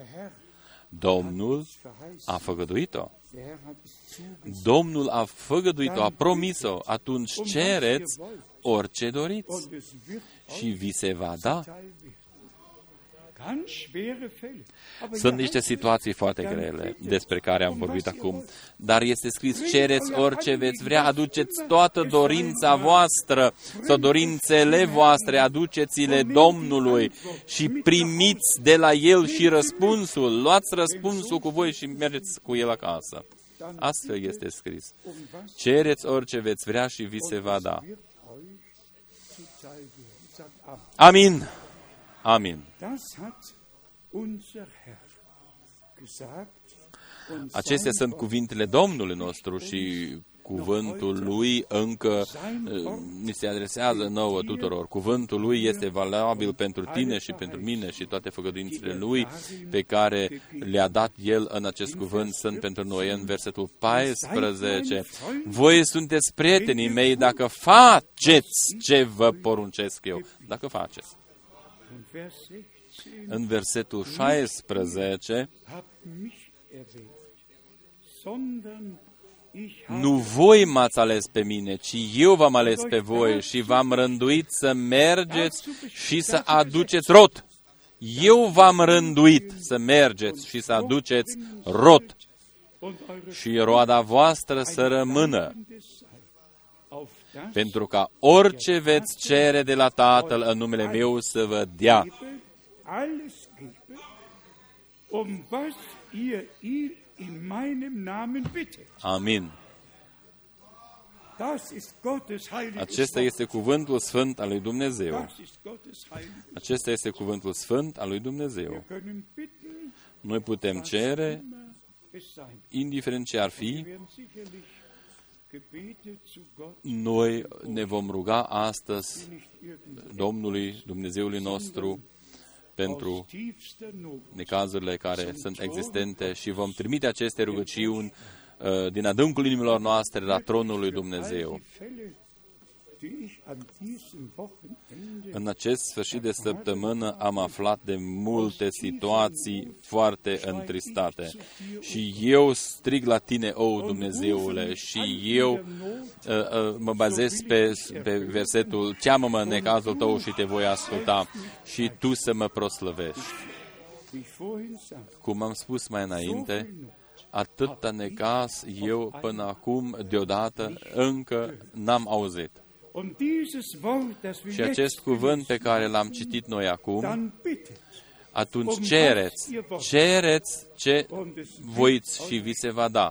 Domnul a făgăduit-o. Domnul a făgăduit-o, a promis-o, atunci cereți orice doriți și vi se va da. Sunt niște situații foarte grele despre care am vorbit acum, dar este scris, cereți orice veți vrea, aduceți toată dorința voastră sau dorințele voastre, aduceți-le Domnului și primiți de la El și răspunsul. Luați răspunsul cu voi și mergeți cu El acasă. Astfel este scris. Cereți orice veți vrea și vi se va da. Amin. Amin. Acestea sunt cuvintele Domnului nostru și cuvântul lui încă eh, ni se adresează nouă tuturor. Cuvântul lui este valabil pentru tine și pentru mine și toate făgăduințele lui pe care le-a dat el în acest cuvânt sunt pentru noi. În versetul 14, voi sunteți prietenii mei dacă faceți ce vă poruncesc eu. Dacă faceți. În versetul 16, nu voi m-ați ales pe mine, ci eu v-am ales pe voi și v-am rânduit să mergeți și să aduceți rot. Eu v-am rânduit să mergeți și să aduceți rot. Și roada voastră să rămână pentru ca orice veți cere de la Tatăl în numele meu să vă dea. Amin. Acesta este cuvântul sfânt al lui Dumnezeu. Acesta este cuvântul sfânt al lui Dumnezeu. Noi putem cere, indiferent ce ar fi, noi ne vom ruga astăzi Domnului, Dumnezeului nostru, pentru necazurile care sunt existente și vom trimite aceste rugăciuni uh, din adâncul inimilor noastre la tronul lui Dumnezeu. În acest sfârșit de săptămână am aflat de multe situații foarte întristate. Și eu strig la tine, o Dumnezeule, și eu uh, uh, mă bazez pe, pe versetul Cheamă-mă în necazul tău și te voi asculta și tu să mă proslăvești. Cum am spus mai înainte, atâta necas eu până acum deodată încă n-am auzit. Și acest cuvânt pe care l-am citit noi acum, atunci cereți, cereți ce voiți și vi se va da.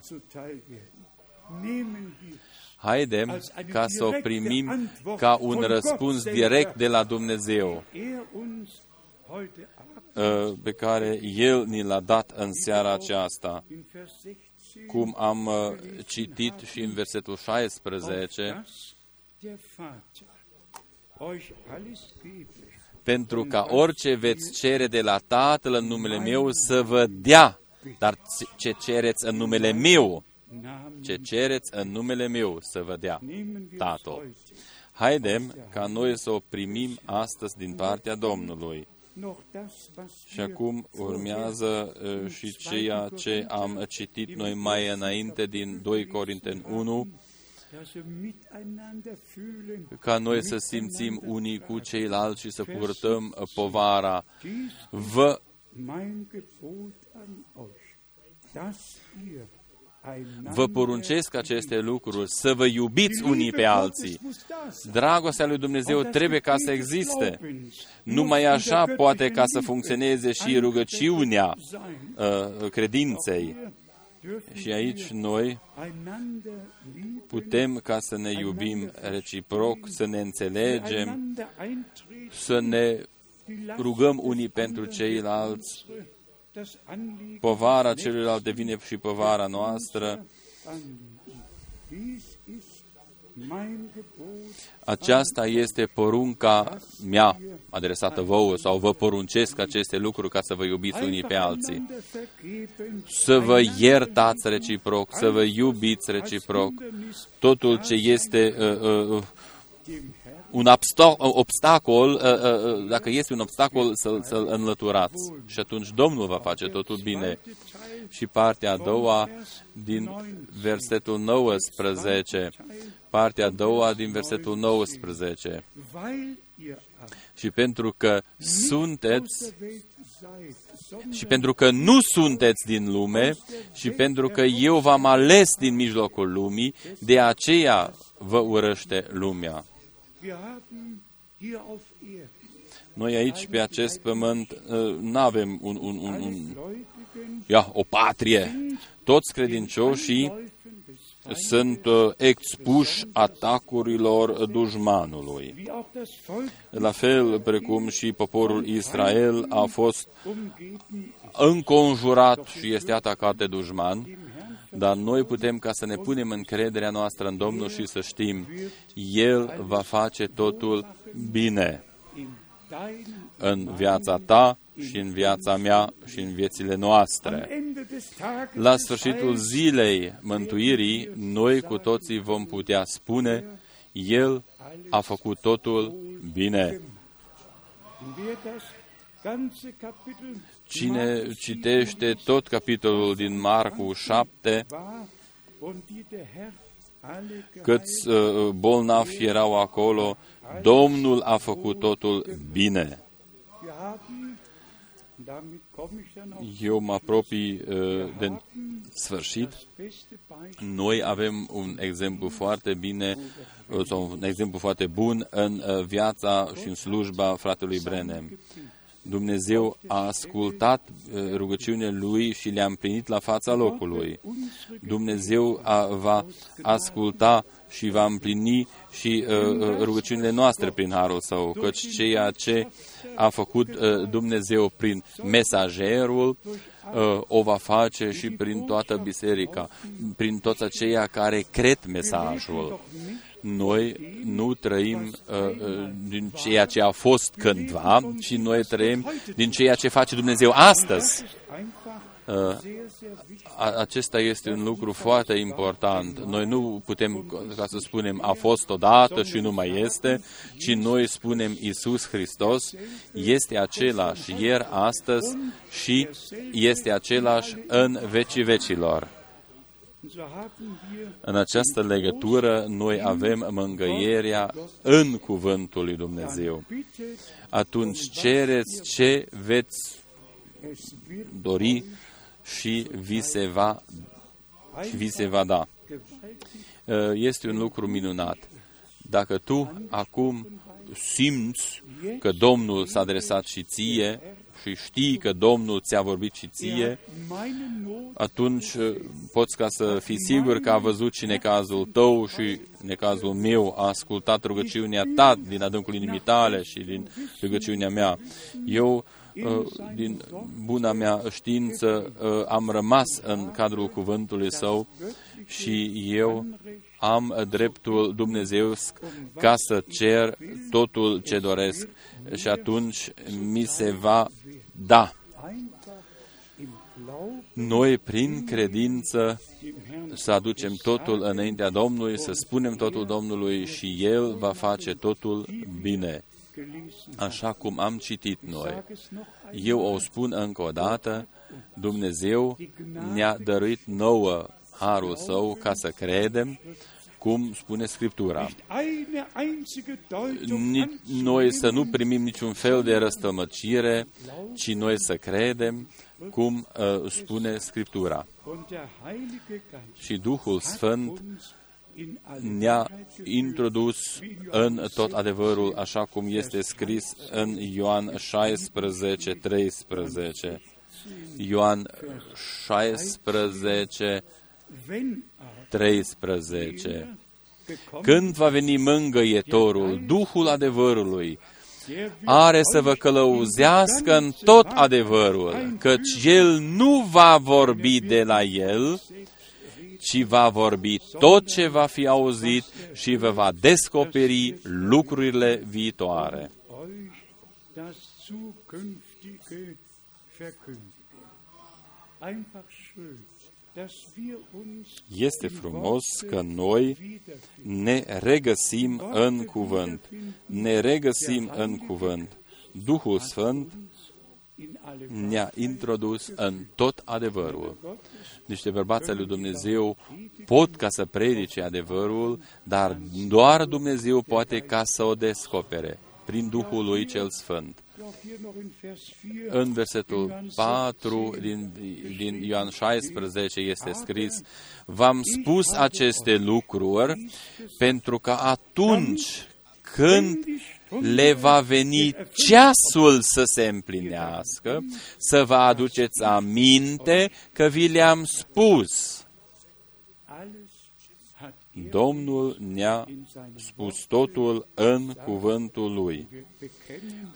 Haidem ca să o primim ca un răspuns direct de la Dumnezeu ă, pe care El ni l-a dat în seara aceasta. Cum am ă, citit și în versetul 16, pentru ca orice veți cere de la Tatăl în numele meu să vă dea, dar ce cereți în numele meu, ce cereți în numele meu să vă dea Tatăl. Haidem ca noi să o primim astăzi din partea Domnului. Și acum urmează uh, și ceea ce am citit noi mai înainte din 2 Corinteni 1, ca noi să simțim unii cu ceilalți și să purtăm povara. Vă Vă poruncesc aceste lucruri, să vă iubiți unii pe alții. Dragostea lui Dumnezeu trebuie ca să existe. Numai așa poate ca să funcționeze și rugăciunea uh, credinței. Și aici noi putem ca să ne iubim reciproc, să ne înțelegem, să ne rugăm unii pentru ceilalți. Povara celuilalt devine și povara noastră. Aceasta este porunca mea adresată vouă sau vă poruncesc aceste lucruri ca să vă iubiți unii pe alții. Să vă iertați reciproc, să vă iubiți reciproc. Totul ce este uh, uh, uh un obstacol, uh, uh, dacă este un obstacol, să-l, să înlăturați. Și atunci Domnul va face totul bine. Și partea a doua din versetul 19 partea a doua din versetul 19. Și pentru că sunteți și pentru că nu sunteți din lume și pentru că eu v-am ales din mijlocul lumii, de aceea vă urăște lumea. Noi aici, pe acest pământ, uh, nu avem un, un, un, un, ia, o patrie. Toți credincioșii sunt uh, expuși atacurilor dușmanului. La fel precum și poporul Israel a fost înconjurat și este atacat de dușman, dar noi putem ca să ne punem încrederea noastră în Domnul și să știm, El va face totul bine în viața ta și în viața mea și în viețile noastre. La sfârșitul zilei mântuirii, noi cu toții vom putea spune, El a făcut totul bine. Cine citește tot capitolul din Marcu 7, câți uh, bolnavi erau acolo, Domnul a făcut totul bine. Eu mă apropii uh, de sfârșit. Noi avem un exemplu foarte bine, uh, sau un exemplu foarte bun în uh, viața și în slujba fratelui Brenem. Dumnezeu a ascultat rugăciunile lui și le-a împlinit la fața locului. Dumnezeu a, va asculta și va împlini și uh, rugăciunile noastre prin harul său, căci ceea ce a făcut uh, Dumnezeu prin mesagerul, uh, o va face și prin toată biserica, prin toți aceia care cred mesajul. Noi nu trăim uh, din ceea ce a fost cândva, ci noi trăim din ceea ce face Dumnezeu astăzi. Uh, acesta este un lucru foarte important. Noi nu putem, ca să spunem, a fost odată și nu mai este, ci noi spunem Isus Hristos este același ieri, astăzi și este același în vecii vecilor. În această legătură noi avem mângăierea în cuvântul lui Dumnezeu. Atunci cereți ce veți dori și vi se va, și vi se va da. Uh, este un lucru minunat. Dacă tu acum simți că Domnul s-a adresat și ție și știi că Domnul ți-a vorbit și ție, atunci uh, poți ca să fii sigur că a văzut și necazul tău și necazul meu, a ascultat rugăciunea ta din adâncul inimii tale și din rugăciunea mea. Eu uh, din buna mea știință, am rămas în cadrul cuvântului său și eu am dreptul dumnezeusc ca să cer totul ce doresc și atunci mi se va da. Noi, prin credință, să aducem totul înaintea Domnului, să spunem totul Domnului și El va face totul bine. Așa cum am citit noi. Eu o spun încă o dată, Dumnezeu ne-a dăruit nouă harul său ca să credem cum spune Scriptura. Noi să nu primim niciun fel de răstămăcire, ci noi să credem cum uh, spune Scriptura. Și Duhul Sfânt ne-a introdus în tot adevărul, așa cum este scris în Ioan 16, 13. Ioan 16, 13. Când va veni mângăietorul, Duhul adevărului, are să vă călăuzească în tot adevărul, căci El nu va vorbi de la El, ci va vorbi tot ce va fi auzit și vă va descoperi lucrurile viitoare. Einfach schön. Este frumos că noi ne regăsim în cuvânt. Ne regăsim în cuvânt. Duhul Sfânt ne-a introdus în tot adevărul. Niște bărbați lui Dumnezeu pot ca să predice adevărul, dar doar Dumnezeu poate ca să o descopere prin Duhul lui cel Sfânt. În versetul 4 din, din Ioan 16 este scris, V-am spus aceste lucruri pentru că atunci când le va veni ceasul să se împlinească, să vă aduceți aminte că vi le-am spus. Domnul ne-a spus totul în cuvântul Lui.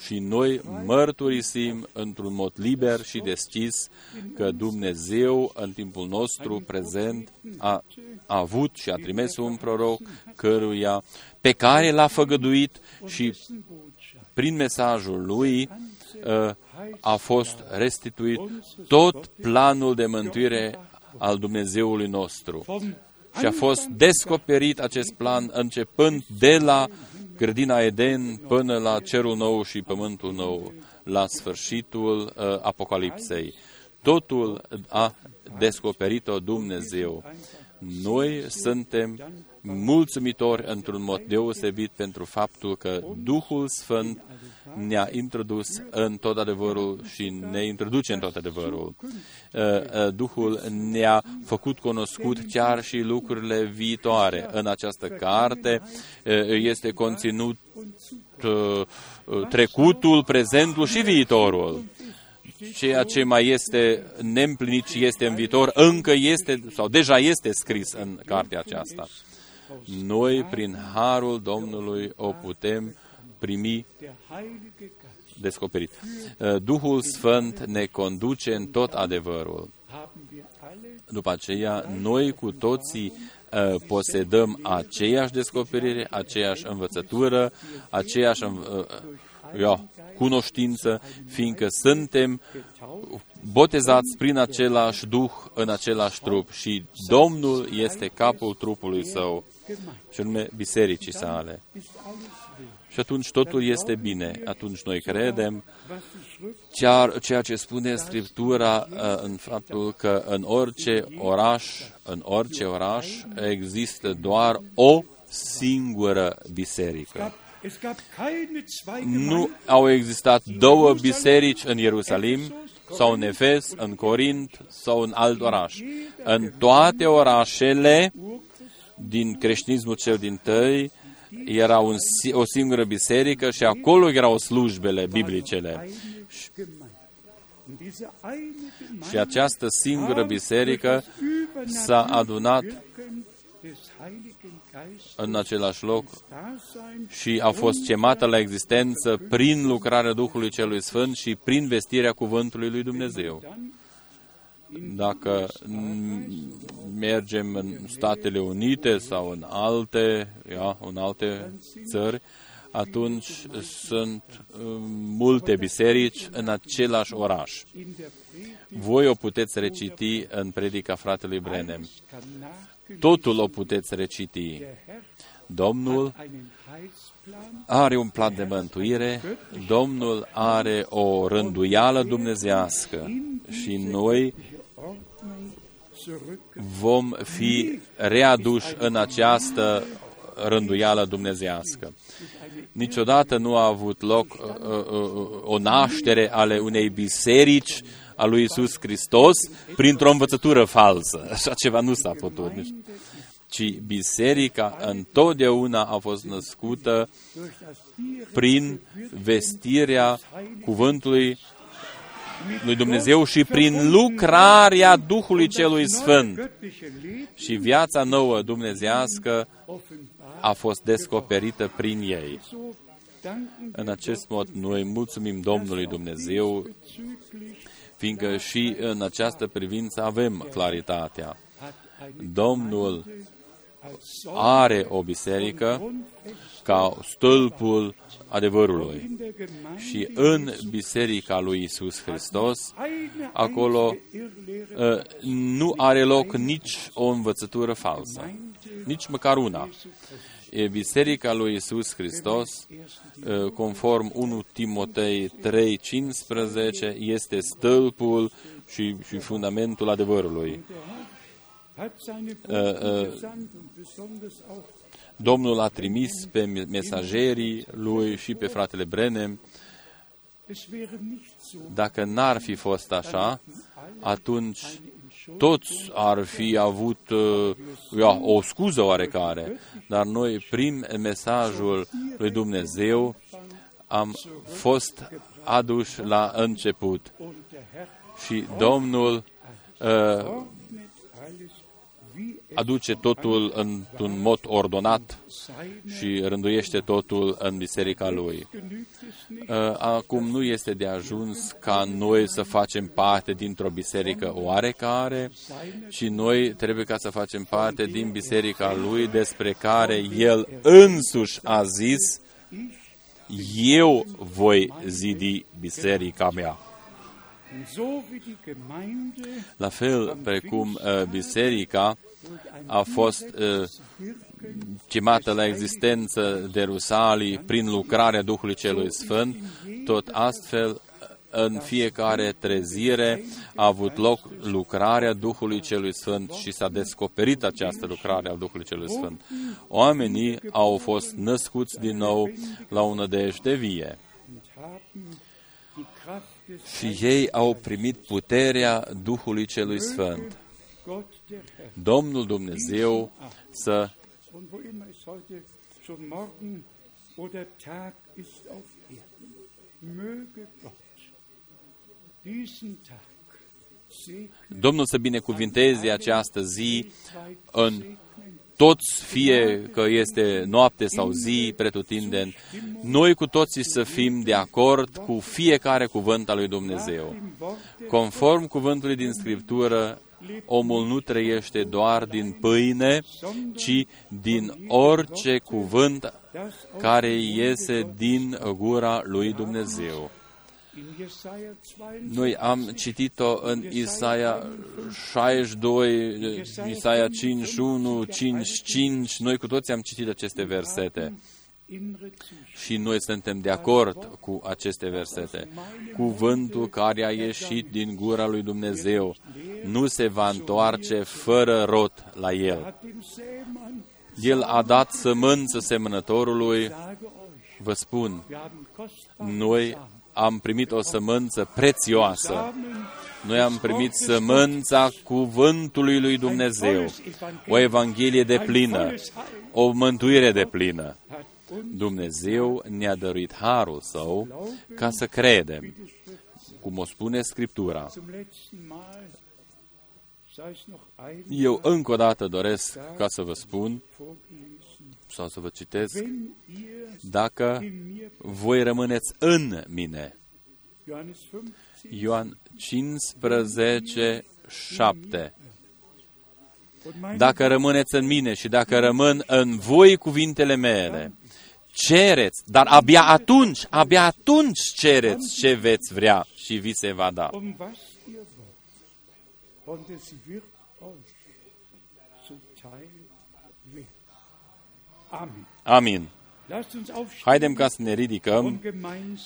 Și noi mărturisim într-un mod liber și deschis că Dumnezeu în timpul nostru prezent a, a avut și a trimis un proroc căruia pe care l-a făgăduit și prin mesajul lui ă, a fost restituit tot planul de mântuire al Dumnezeului nostru și a fost descoperit acest plan începând de la grădina Eden până la cerul nou și pământul nou, la sfârșitul uh, Apocalipsei. Totul a descoperit-o Dumnezeu. Noi suntem mulțumitori într-un mod deosebit pentru faptul că Duhul Sfânt ne-a introdus în tot adevărul și ne introduce în tot adevărul. Uh, uh, Duhul ne-a făcut cunoscut chiar și lucrurile viitoare. În această carte uh, este conținut trecutul, prezentul și viitorul ceea ce mai este neîmplinit și este în viitor, încă este sau deja este scris în cartea aceasta. Noi, prin harul Domnului, o putem primi descoperit. Uh, Duhul Sfânt ne conduce în tot adevărul. După aceea, noi cu toții uh, posedăm aceeași descoperire, aceeași învățătură, aceeași uh, ia, cunoștință, fiindcă suntem botezați prin același Duh în același trup și Domnul este capul trupului său, și anume bisericii sale. Și atunci totul este bine. Atunci noi credem chiar ceea ce spune Scriptura uh, în faptul că în orice oraș, în orice oraș există doar o singură biserică. Nu au existat două biserici în Ierusalim, sau în Efes, în Corint sau în alt oraș. În toate orașele din creștinismul cel din tăi era un, o singură biserică și acolo erau slujbele biblicele. Și această singură biserică s-a adunat în același loc și a fost chemată la existență prin lucrarea Duhului Celui Sfânt și prin vestirea cuvântului lui Dumnezeu. Dacă mergem în Statele Unite sau în alte, ia, în alte țări, atunci sunt um, multe biserici în același oraș. Voi o puteți reciti în predica fratelui Brenem. Totul o puteți reciti. Domnul are un plan de mântuire, Domnul are o rânduială dumnezească și noi vom fi readuși în această rânduială dumnezească. Niciodată nu a avut loc uh, uh, uh, o naștere ale unei biserici a lui Isus Hristos printr-o învățătură falsă. Așa ceva nu s-a putut. Ci biserica întotdeauna a fost născută prin vestirea cuvântului lui Dumnezeu și prin lucrarea Duhului Celui Sfânt. Și viața nouă dumnezească a fost descoperită prin ei. În acest mod, noi mulțumim Domnului Dumnezeu, fiindcă și în această privință avem claritatea. Domnul are o biserică ca stâlpul adevărului. Și în biserica lui Isus Hristos, acolo ă, nu are loc nici o învățătură falsă, nici măcar una. E biserica lui Isus Hristos, ă, conform 1 Timotei 3:15, este stâlpul și, și fundamentul adevărului. Uh, uh, Domnul a trimis pe mesagerii lui și pe fratele Brenem. Dacă n-ar fi fost așa, atunci toți ar fi avut uh, ia, o scuză oarecare, dar noi, prin mesajul lui Dumnezeu, am fost aduși la început. Și Domnul uh, aduce totul într-un mod ordonat și rânduiește totul în biserica lui. Uh, acum nu este de ajuns ca noi să facem parte dintr-o biserică oarecare, ci noi trebuie ca să facem parte din biserica lui despre care el însuși a zis, eu voi zidi biserica mea. La fel precum uh, biserica a fost uh, chemată la existență de Rusalii prin lucrarea Duhului Celui Sfânt, tot astfel în fiecare trezire a avut loc lucrarea Duhului Celui Sfânt și s-a descoperit această lucrare a Duhului Celui Sfânt. Oamenii au fost născuți din nou la o nădejde vie și ei au primit puterea Duhului Celui Sfânt. Domnul Dumnezeu să Domnul să binecuvinteze această zi în toți, fie că este noapte sau zi, pretutindeni, noi cu toții să fim de acord cu fiecare cuvânt al lui Dumnezeu. Conform cuvântului din Scriptură, omul nu trăiește doar din pâine, ci din orice cuvânt care iese din gura lui Dumnezeu. Noi am citit-o în Isaia 62, Isaia 51, 5, Noi cu toții am citit aceste versete. Și noi suntem de acord cu aceste versete. Cuvântul care a ieșit din gura lui Dumnezeu nu se va întoarce fără rot la el. El a dat sămânță semănătorului. Vă spun, noi am primit o sămânță prețioasă Noi am primit sămânța cuvântului lui Dumnezeu, o Evanghelie de plină, o mântuire de plină. Dumnezeu ne-a dăruit harul său ca să credem, cum o spune Scriptura. Eu încă o dată doresc ca să vă spun sau să vă citesc, dacă voi rămâneți în mine. Ioan 15, 7. Dacă rămâneți în mine și dacă rămân în voi cuvintele mele, cereți, dar abia atunci, abia atunci cereți ce veți vrea și vi se va da. Amin. Haidem ca să ne ridicăm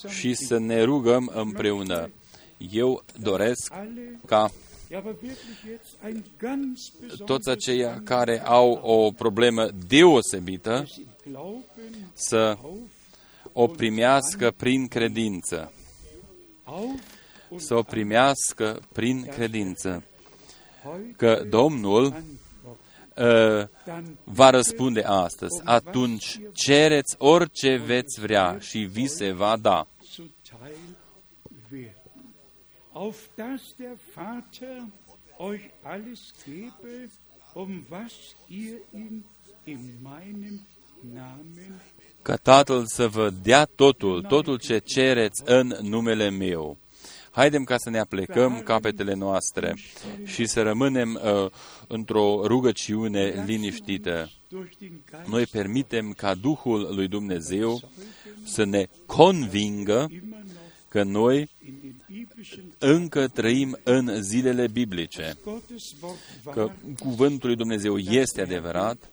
și să ne rugăm împreună. Eu doresc ca toți aceia care au o problemă deosebită să o primească prin credință. Să o primească prin credință. Că Domnul uh, va răspunde astăzi. Atunci cereți orice veți vrea și vi se va da. Auf dass der Vater euch alles gebe, um was ihr ihm in meinem Namen ca Tatăl să vă dea totul, totul ce cereți în numele meu. Haidem ca să ne aplecăm capetele noastre și să rămânem uh, într-o rugăciune liniștită. Noi permitem ca Duhul lui Dumnezeu să ne convingă că noi încă trăim în zilele biblice, că cuvântul lui Dumnezeu este adevărat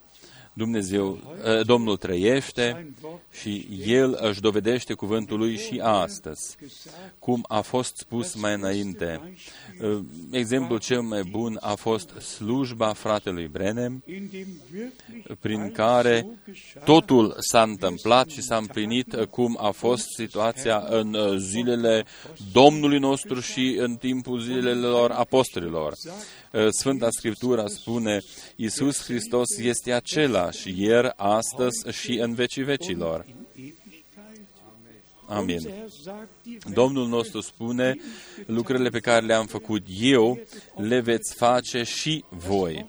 Dumnezeu, ă, Domnul trăiește și El își dovedește cuvântul Lui și astăzi, cum a fost spus mai înainte. Ă, exemplul cel mai bun a fost slujba fratelui Brenem, prin care totul s-a întâmplat și s-a împlinit cum a fost situația în zilele Domnului nostru și în timpul zilelor apostolilor. Ă, Sfânta Scriptura spune, Iisus Hristos este același ieri, astăzi și în vecii vecilor. Amin. Domnul nostru spune, lucrurile pe care le-am făcut eu, le veți face și voi.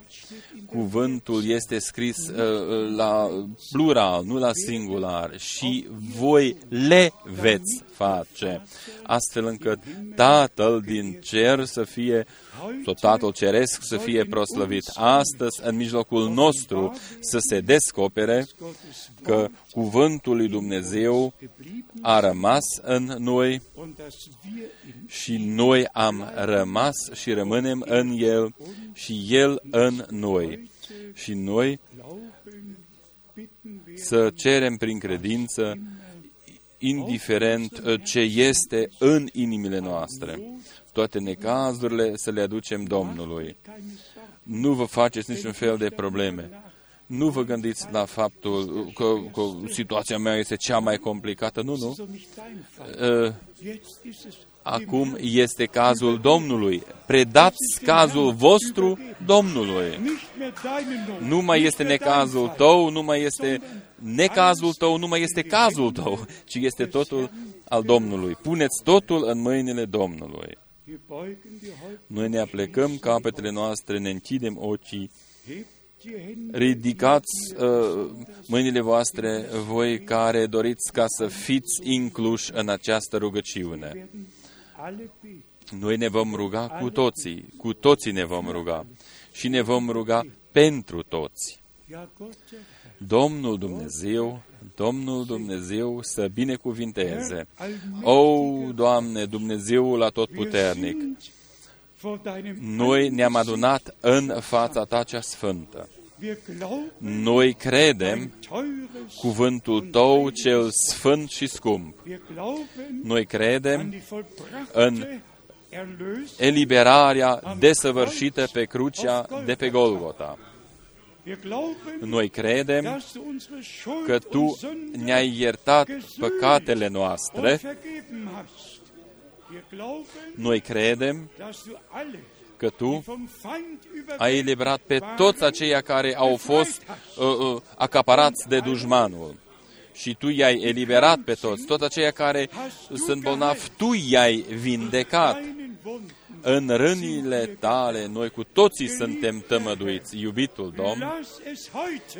Cuvântul este scris uh, la plural, nu la singular, și voi le veți face, astfel încât Tatăl din cer să fie, sau Tatăl Ceresc să fie proslăvit. Astăzi, în mijlocul nostru, să se descopere că cuvântul lui Dumnezeu a rămas în noi și noi am rămas și rămânem în El și El în noi. Și noi să cerem prin credință indiferent uh, ce este în inimile noastre. Toate necazurile să le aducem Domnului. Nu vă faceți niciun fel de probleme. Nu vă gândiți la faptul că, că situația mea este cea mai complicată. Nu, nu. Uh, acum este cazul Domnului. Predați cazul vostru Domnului. Nu mai este necazul tău, nu mai este necazul tău, nu mai este cazul tău, ci este totul al Domnului. Puneți totul în mâinile Domnului. Noi ne aplecăm capetele noastre, ne închidem ochii, ridicați uh, mâinile voastre, voi care doriți ca să fiți incluși în această rugăciune. Noi ne vom ruga cu toții, cu toții ne vom ruga și ne vom ruga pentru toți. Domnul Dumnezeu, Domnul Dumnezeu să binecuvinteze. O, Doamne, Dumnezeul atotputernic, noi ne-am adunat în fața Ta cea sfântă. Noi credem cuvântul Tău cel sfânt și scump. Noi credem în eliberarea desăvârșită pe crucea de pe Golgota. Noi credem că Tu ne-ai iertat păcatele noastre Noi credem că Tu ai eliberat pe toți aceia care au fost uh, uh, acaparați de dușmanul. Și Tu i-ai eliberat pe toți, toți aceia care sunt bolnavi, Tu i-ai vindecat. În rânile Tale, noi cu toții suntem tămăduiți, iubitul Domn,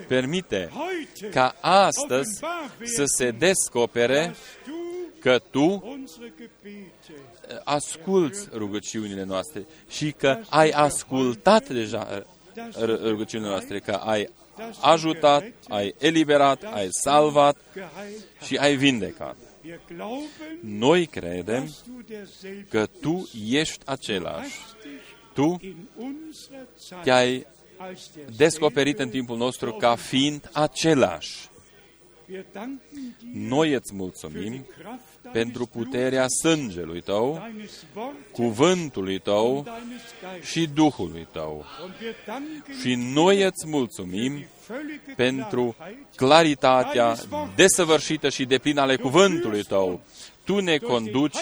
permite ca astăzi să se descopere că Tu asculți rugăciunile noastre și că ai ascultat deja rugăciunile noastre, că ai ajutat, ai eliberat, ai salvat și ai vindecat. Noi credem că Tu ești același. Tu te-ai descoperit în timpul nostru ca fiind același. Noi îți mulțumim pentru puterea sângelui tău, cuvântului tău și Duhului tău. Și noi îți mulțumim pentru claritatea desăvârșită și deplină ale cuvântului tău. Tu ne conduci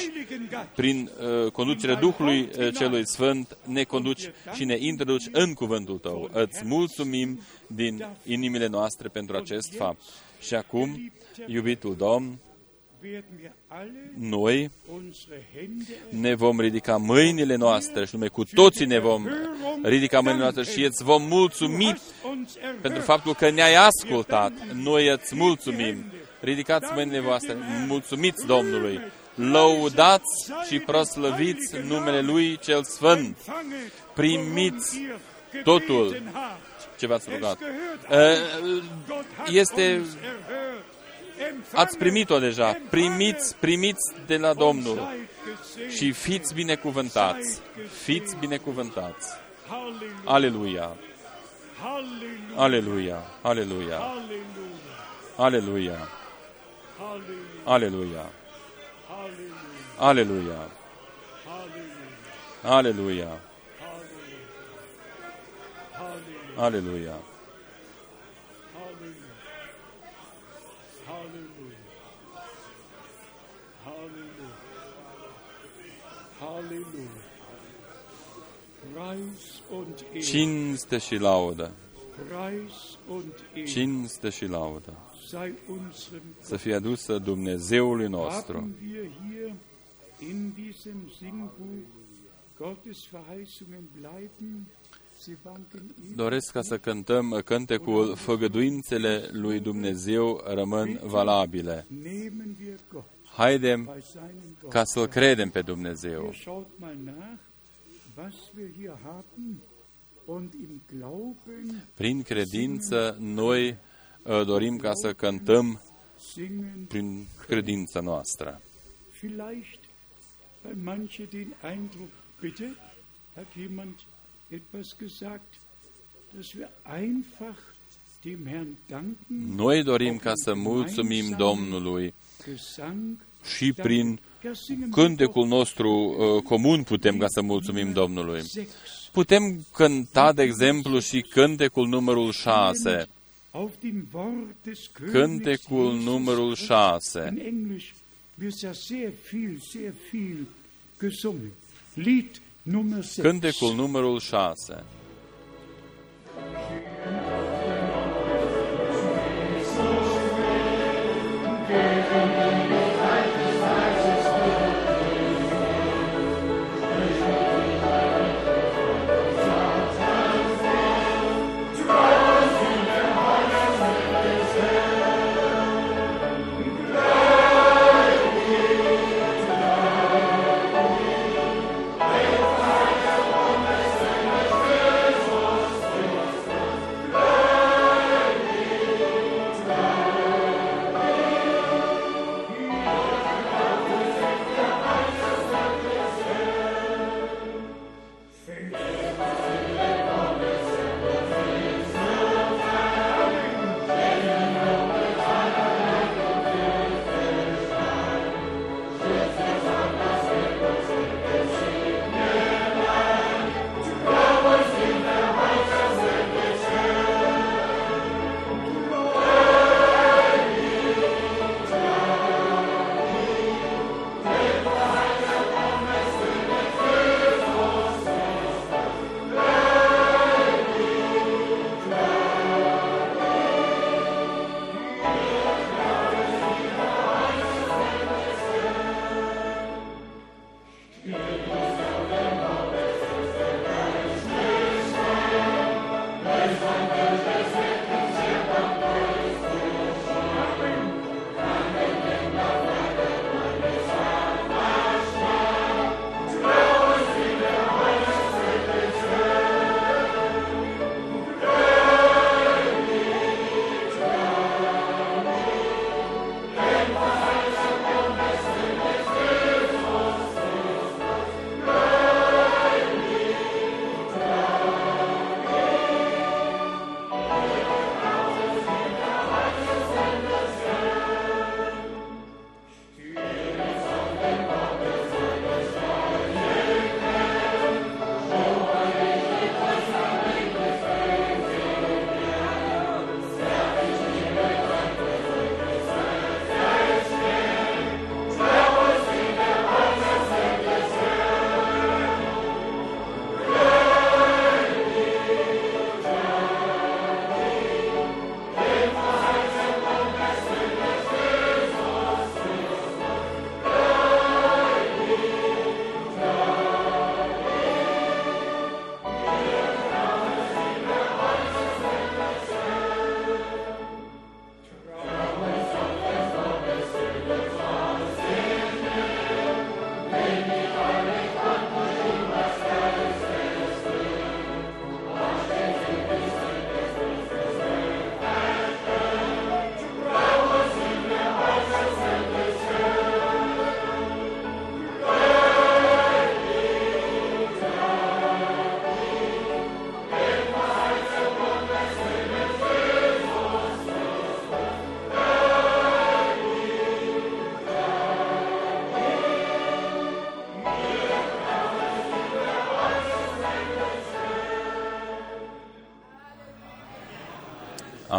prin uh, conducerea Duhului uh, Celui Sfânt, ne conduci și ne introduci în cuvântul tău. Îți mulțumim din inimile noastre pentru acest fapt. Și acum, iubitul Domn, noi ne vom ridica mâinile noastre și nume cu toții ne vom ridica mâinile noastre și îți vom mulțumi pentru faptul că ne-ai ascultat. Noi îți mulțumim. Ridicați mâinile voastre, mulțumiți Domnului, lăudați și proslăviți numele Lui cel Sfânt. Primiți totul ce v-ați rugat. Este Ați primit-o deja. Primiți, primiți de la Domnul. Și fiți binecuvântați. Fiți binecuvântați. Aleluia. Aleluia. Aleluia. Aleluia. Aleluia. Aleluia. Aleluia. Aleluia. Cinste și laudă. Cinste și laudă. Să fie adusă Dumnezeului nostru. Doresc ca să cântăm cântecul Făgăduințele lui Dumnezeu rămân valabile. Haidem ca să-L credem pe Dumnezeu. Prin credință, noi uh, dorim ca să cântăm prin credința noastră. Noi dorim ca să mulțumim Domnului și prin cântecul nostru uh, comun putem ca să mulțumim Domnului. Putem cânta, de exemplu, și cântecul numărul 6. Cântecul numărul 6. Cântecul numărul 6. Amen.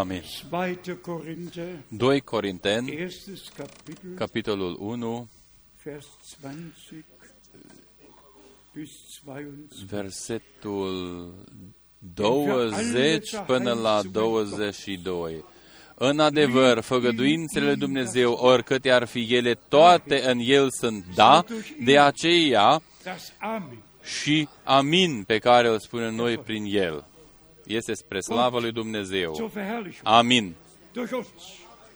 Amin. 2. Korinther, 2 Corinteni, erstes Kapitel, capitolul 1, Vers 20 bis 22. versetul 20 până la 22. În adevăr, făgăduințele lui Dumnezeu, oricâte ar fi ele, toate în El sunt da, de aceea Das Amen și amin pe care îl spunem noi prin El. Este spre slavă lui Dumnezeu. zur Verherrlichung Amin. durch uns.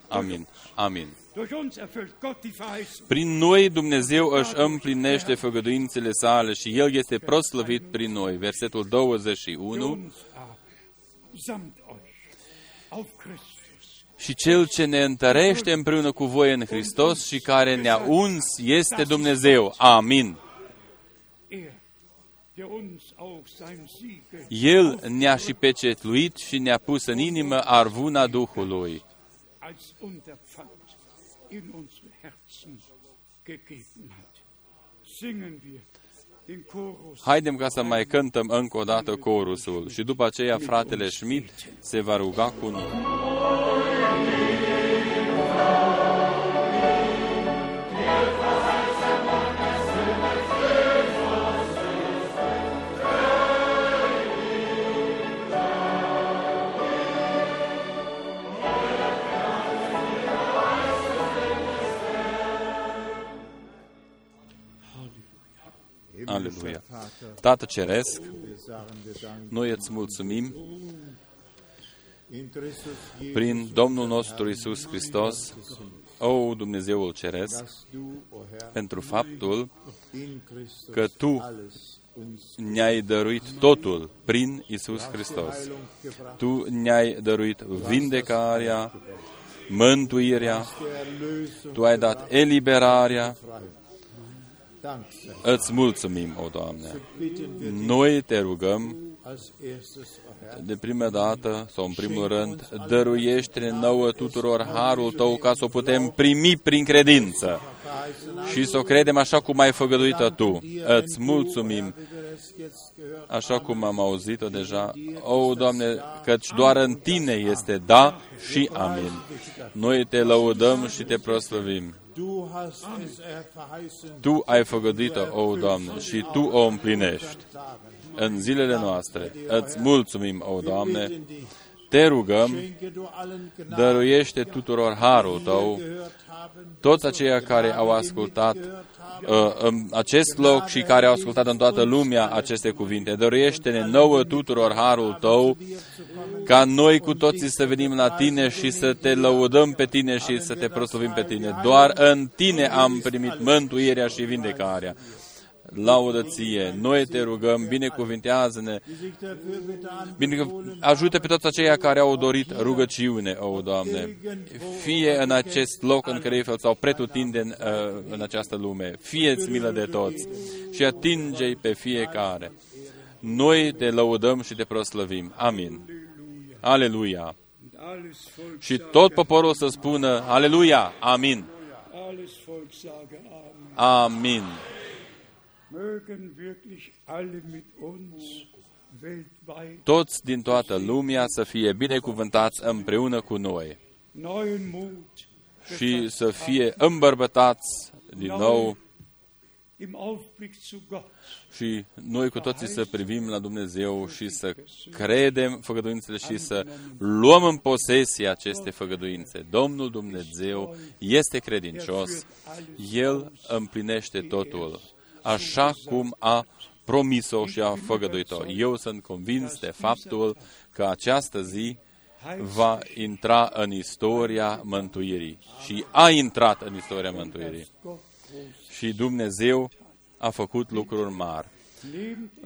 Amin. Amin. Durch uns erfüllt Gott die Verheißung. Prin noi Dumnezeu își împlinește făgăduințele sale și El este proslăvit prin noi. Versetul 21. Uns aber, samt euch, auf Christus. Și Cel ce ne întărește împreună cu voi în Hristos și care ne-a uns este Dumnezeu. Amin. El ne-a și pecetluit și ne-a pus în inimă arvuna Duhului. als Unterpfand in unsere Herzen gegeben hat. Singen wir den Chorus. Haidem ca să mai cântăm încă o dată corusul și după aceea fratele Schmidt se va ruga cu noi. Aleluia. Tată Ceresc, noi îți mulțumim prin Domnul nostru Isus Hristos, o Dumnezeul Ceresc, pentru faptul că Tu ne-ai dăruit totul prin Isus Hristos. Tu ne-ai dăruit vindecarea, mântuirea, Tu ai dat eliberarea. Îți mulțumim, o Doamne. Noi te rugăm de prima dată sau în primul rând, dăruiește nouă tuturor harul tău ca să o putem primi prin credință și să o credem așa cum ai făgăduit tu. Îți mulțumim, așa cum am auzit-o deja. O, Doamne, căci doar în Tine este da și amin. Noi te lăudăm și te proslăvim. Tu ai făgăduit-o, o, Doamne, și Tu o împlinești în zilele noastre. Îți mulțumim, o Doamne, te rugăm, dăruiește tuturor harul tău, toți aceia care au ascultat uh, în acest loc și care au ascultat în toată lumea aceste cuvinte. Dăruiește-ne nouă tuturor harul tău, ca noi cu toții să venim la tine și să te lăudăm pe tine și să te proslăvim pe tine. Doar în tine am primit mântuirea și vindecarea laudă ție. Noi te rugăm, binecuvintează-ne, bine, ajută pe toți aceia care au dorit rugăciune, o Doamne, fie în acest loc în care ei sau pretutindeni uh, în această lume, fie-ți milă de toți și atinge-i pe fiecare. Noi te lăudăm și te proslăvim. Amin. Aleluia. Și tot poporul să spună, Aleluia, Amin. Amin. Toți din toată lumea să fie binecuvântați împreună cu noi. și să fie îmbărbătați din nou. și noi cu toții să privim la Dumnezeu și să credem făgăduințele și să luăm în posesie aceste făgăduințe. Domnul Dumnezeu este credincios, El împlinește totul așa cum a promis-o și a făgăduit-o. Eu sunt convins de faptul că această zi va intra în istoria mântuirii și a intrat în istoria mântuirii. Și Dumnezeu a făcut lucruri mari.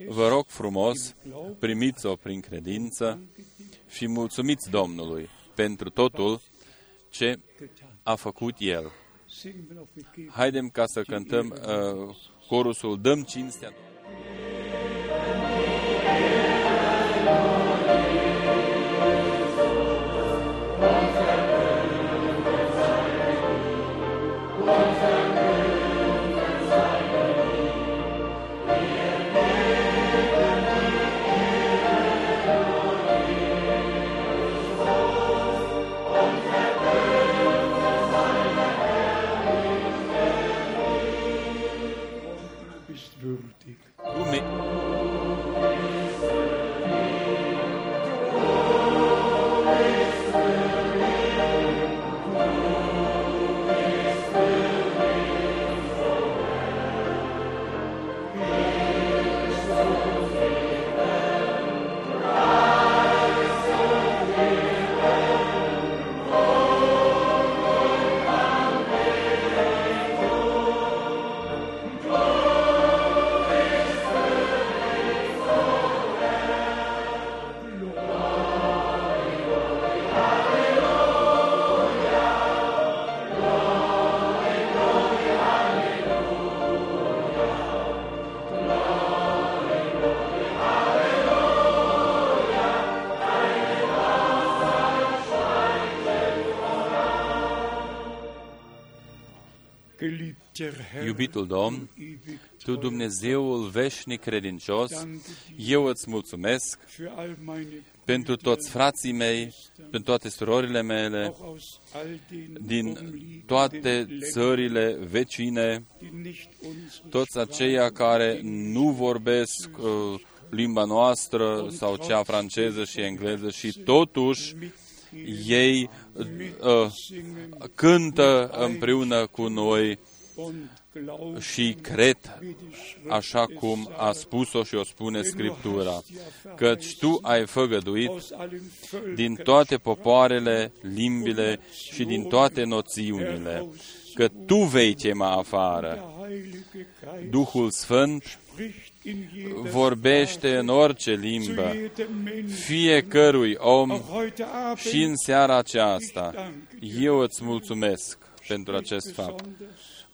Vă rog frumos, primiți-o prin credință și mulțumiți Domnului pentru totul ce a făcut El. Haidem ca să cântăm uh, corusul Dăm cinstea Iubitul Domn, Tu Dumnezeul veșnic credincios, eu îți mulțumesc pentru toți frații mei, pentru toate surorile mele, din toate țările vecine, toți aceia care nu vorbesc uh, limba noastră sau cea franceză și engleză și totuși ei uh, cântă împreună cu noi și cred, așa cum a spus-o și o spune Scriptura, căci Tu ai făgăduit din toate popoarele, limbile și din toate noțiunile, că Tu vei chema afară. Duhul Sfânt vorbește în orice limbă, fiecărui om și în seara aceasta. Eu îți mulțumesc pentru acest fapt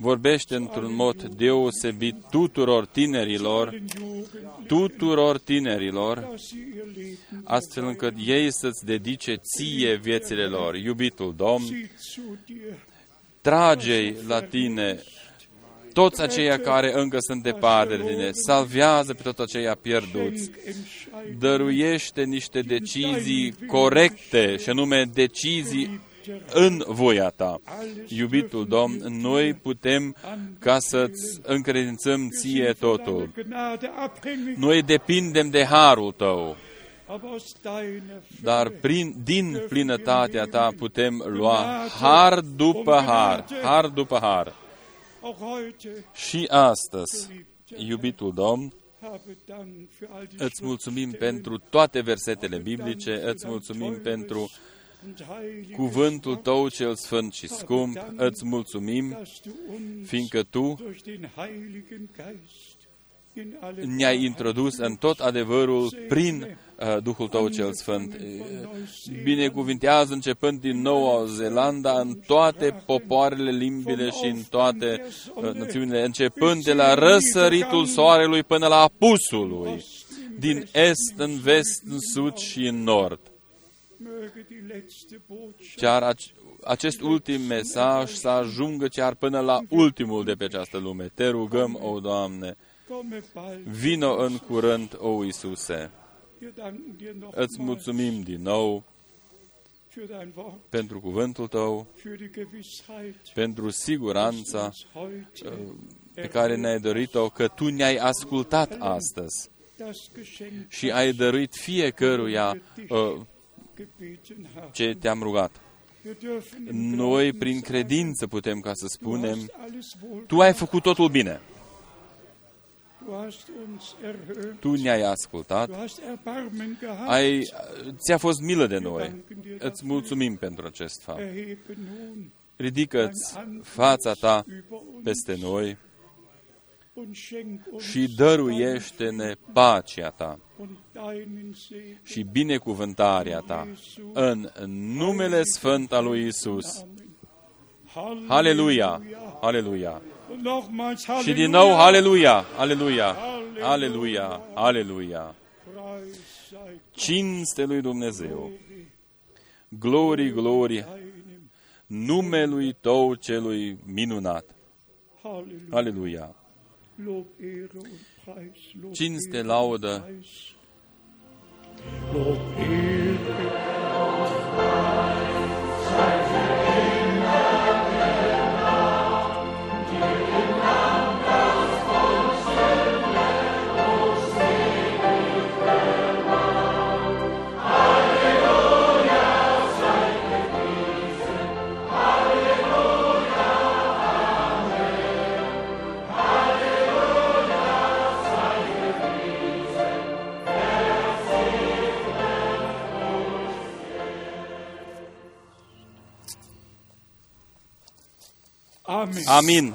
vorbește într-un mod deosebit tuturor tinerilor, tuturor tinerilor, astfel încât ei să-ți dedice ție viețile lor. Iubitul Domn, trage la tine toți aceia care încă sunt departe de tine, salvează pe toți aceia pierduți, dăruiește niște decizii corecte, și anume decizii în voia ta. Iubitul Domn, noi putem ca să-ți încredințăm ție totul. Noi depindem de harul tău. dar prin, din plinătatea ta putem lua har după har, har după har. Și astăzi, iubitul Domn, îți mulțumim pentru toate versetele biblice, îți mulțumim pentru cuvântul Tău cel sfânt și scump, îți mulțumim, fiindcă Tu ne-ai introdus în tot adevărul prin uh, Duhul Tău cel Sfânt. Binecuvintează începând din Noua Zeelandă în toate popoarele, limbile și în toate uh, națiunile, începând de la răsăritul soarelui până la apusul lui, din est în vest, în sud și în nord. Chiar acest ultim mesaj să ajungă chiar până la ultimul de pe această lume. Te rugăm, o Doamne, Vino în curând, o Iisuse. Îți mulțumim din nou pentru cuvântul Tău, pentru siguranța uh, pe care ne-ai dorit-o, că Tu ne-ai ascultat astăzi și ai dăruit fiecăruia uh, ce te-am rugat. Noi, prin credință, putem ca să spunem, Tu ai făcut totul bine. Tu ne-ai ascultat, ai, ți-a fost milă de noi. Îți mulțumim pentru acest fapt. Ridică-ți fața ta peste noi și dăruiește-ne pacea ta. și binecuvântarea ta. În numele Sfânt al lui Isus. Aleluia! Aleluia! Și din nou, aleluia, aleluia, aleluia, aleluia. Cinste lui Dumnezeu. Glorii, glorii, numelui Tău celui minunat. Aleluia. Cinste, laudă. Lob, Amin.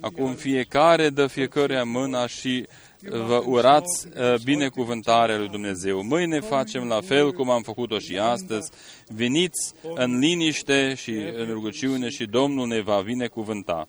Acum fiecare dă fiecare mâna și vă urați uh, binecuvântarea lui Dumnezeu. Mâine facem la fel cum am făcut-o și astăzi. Veniți în liniște și în rugăciune și Domnul ne va binecuvânta.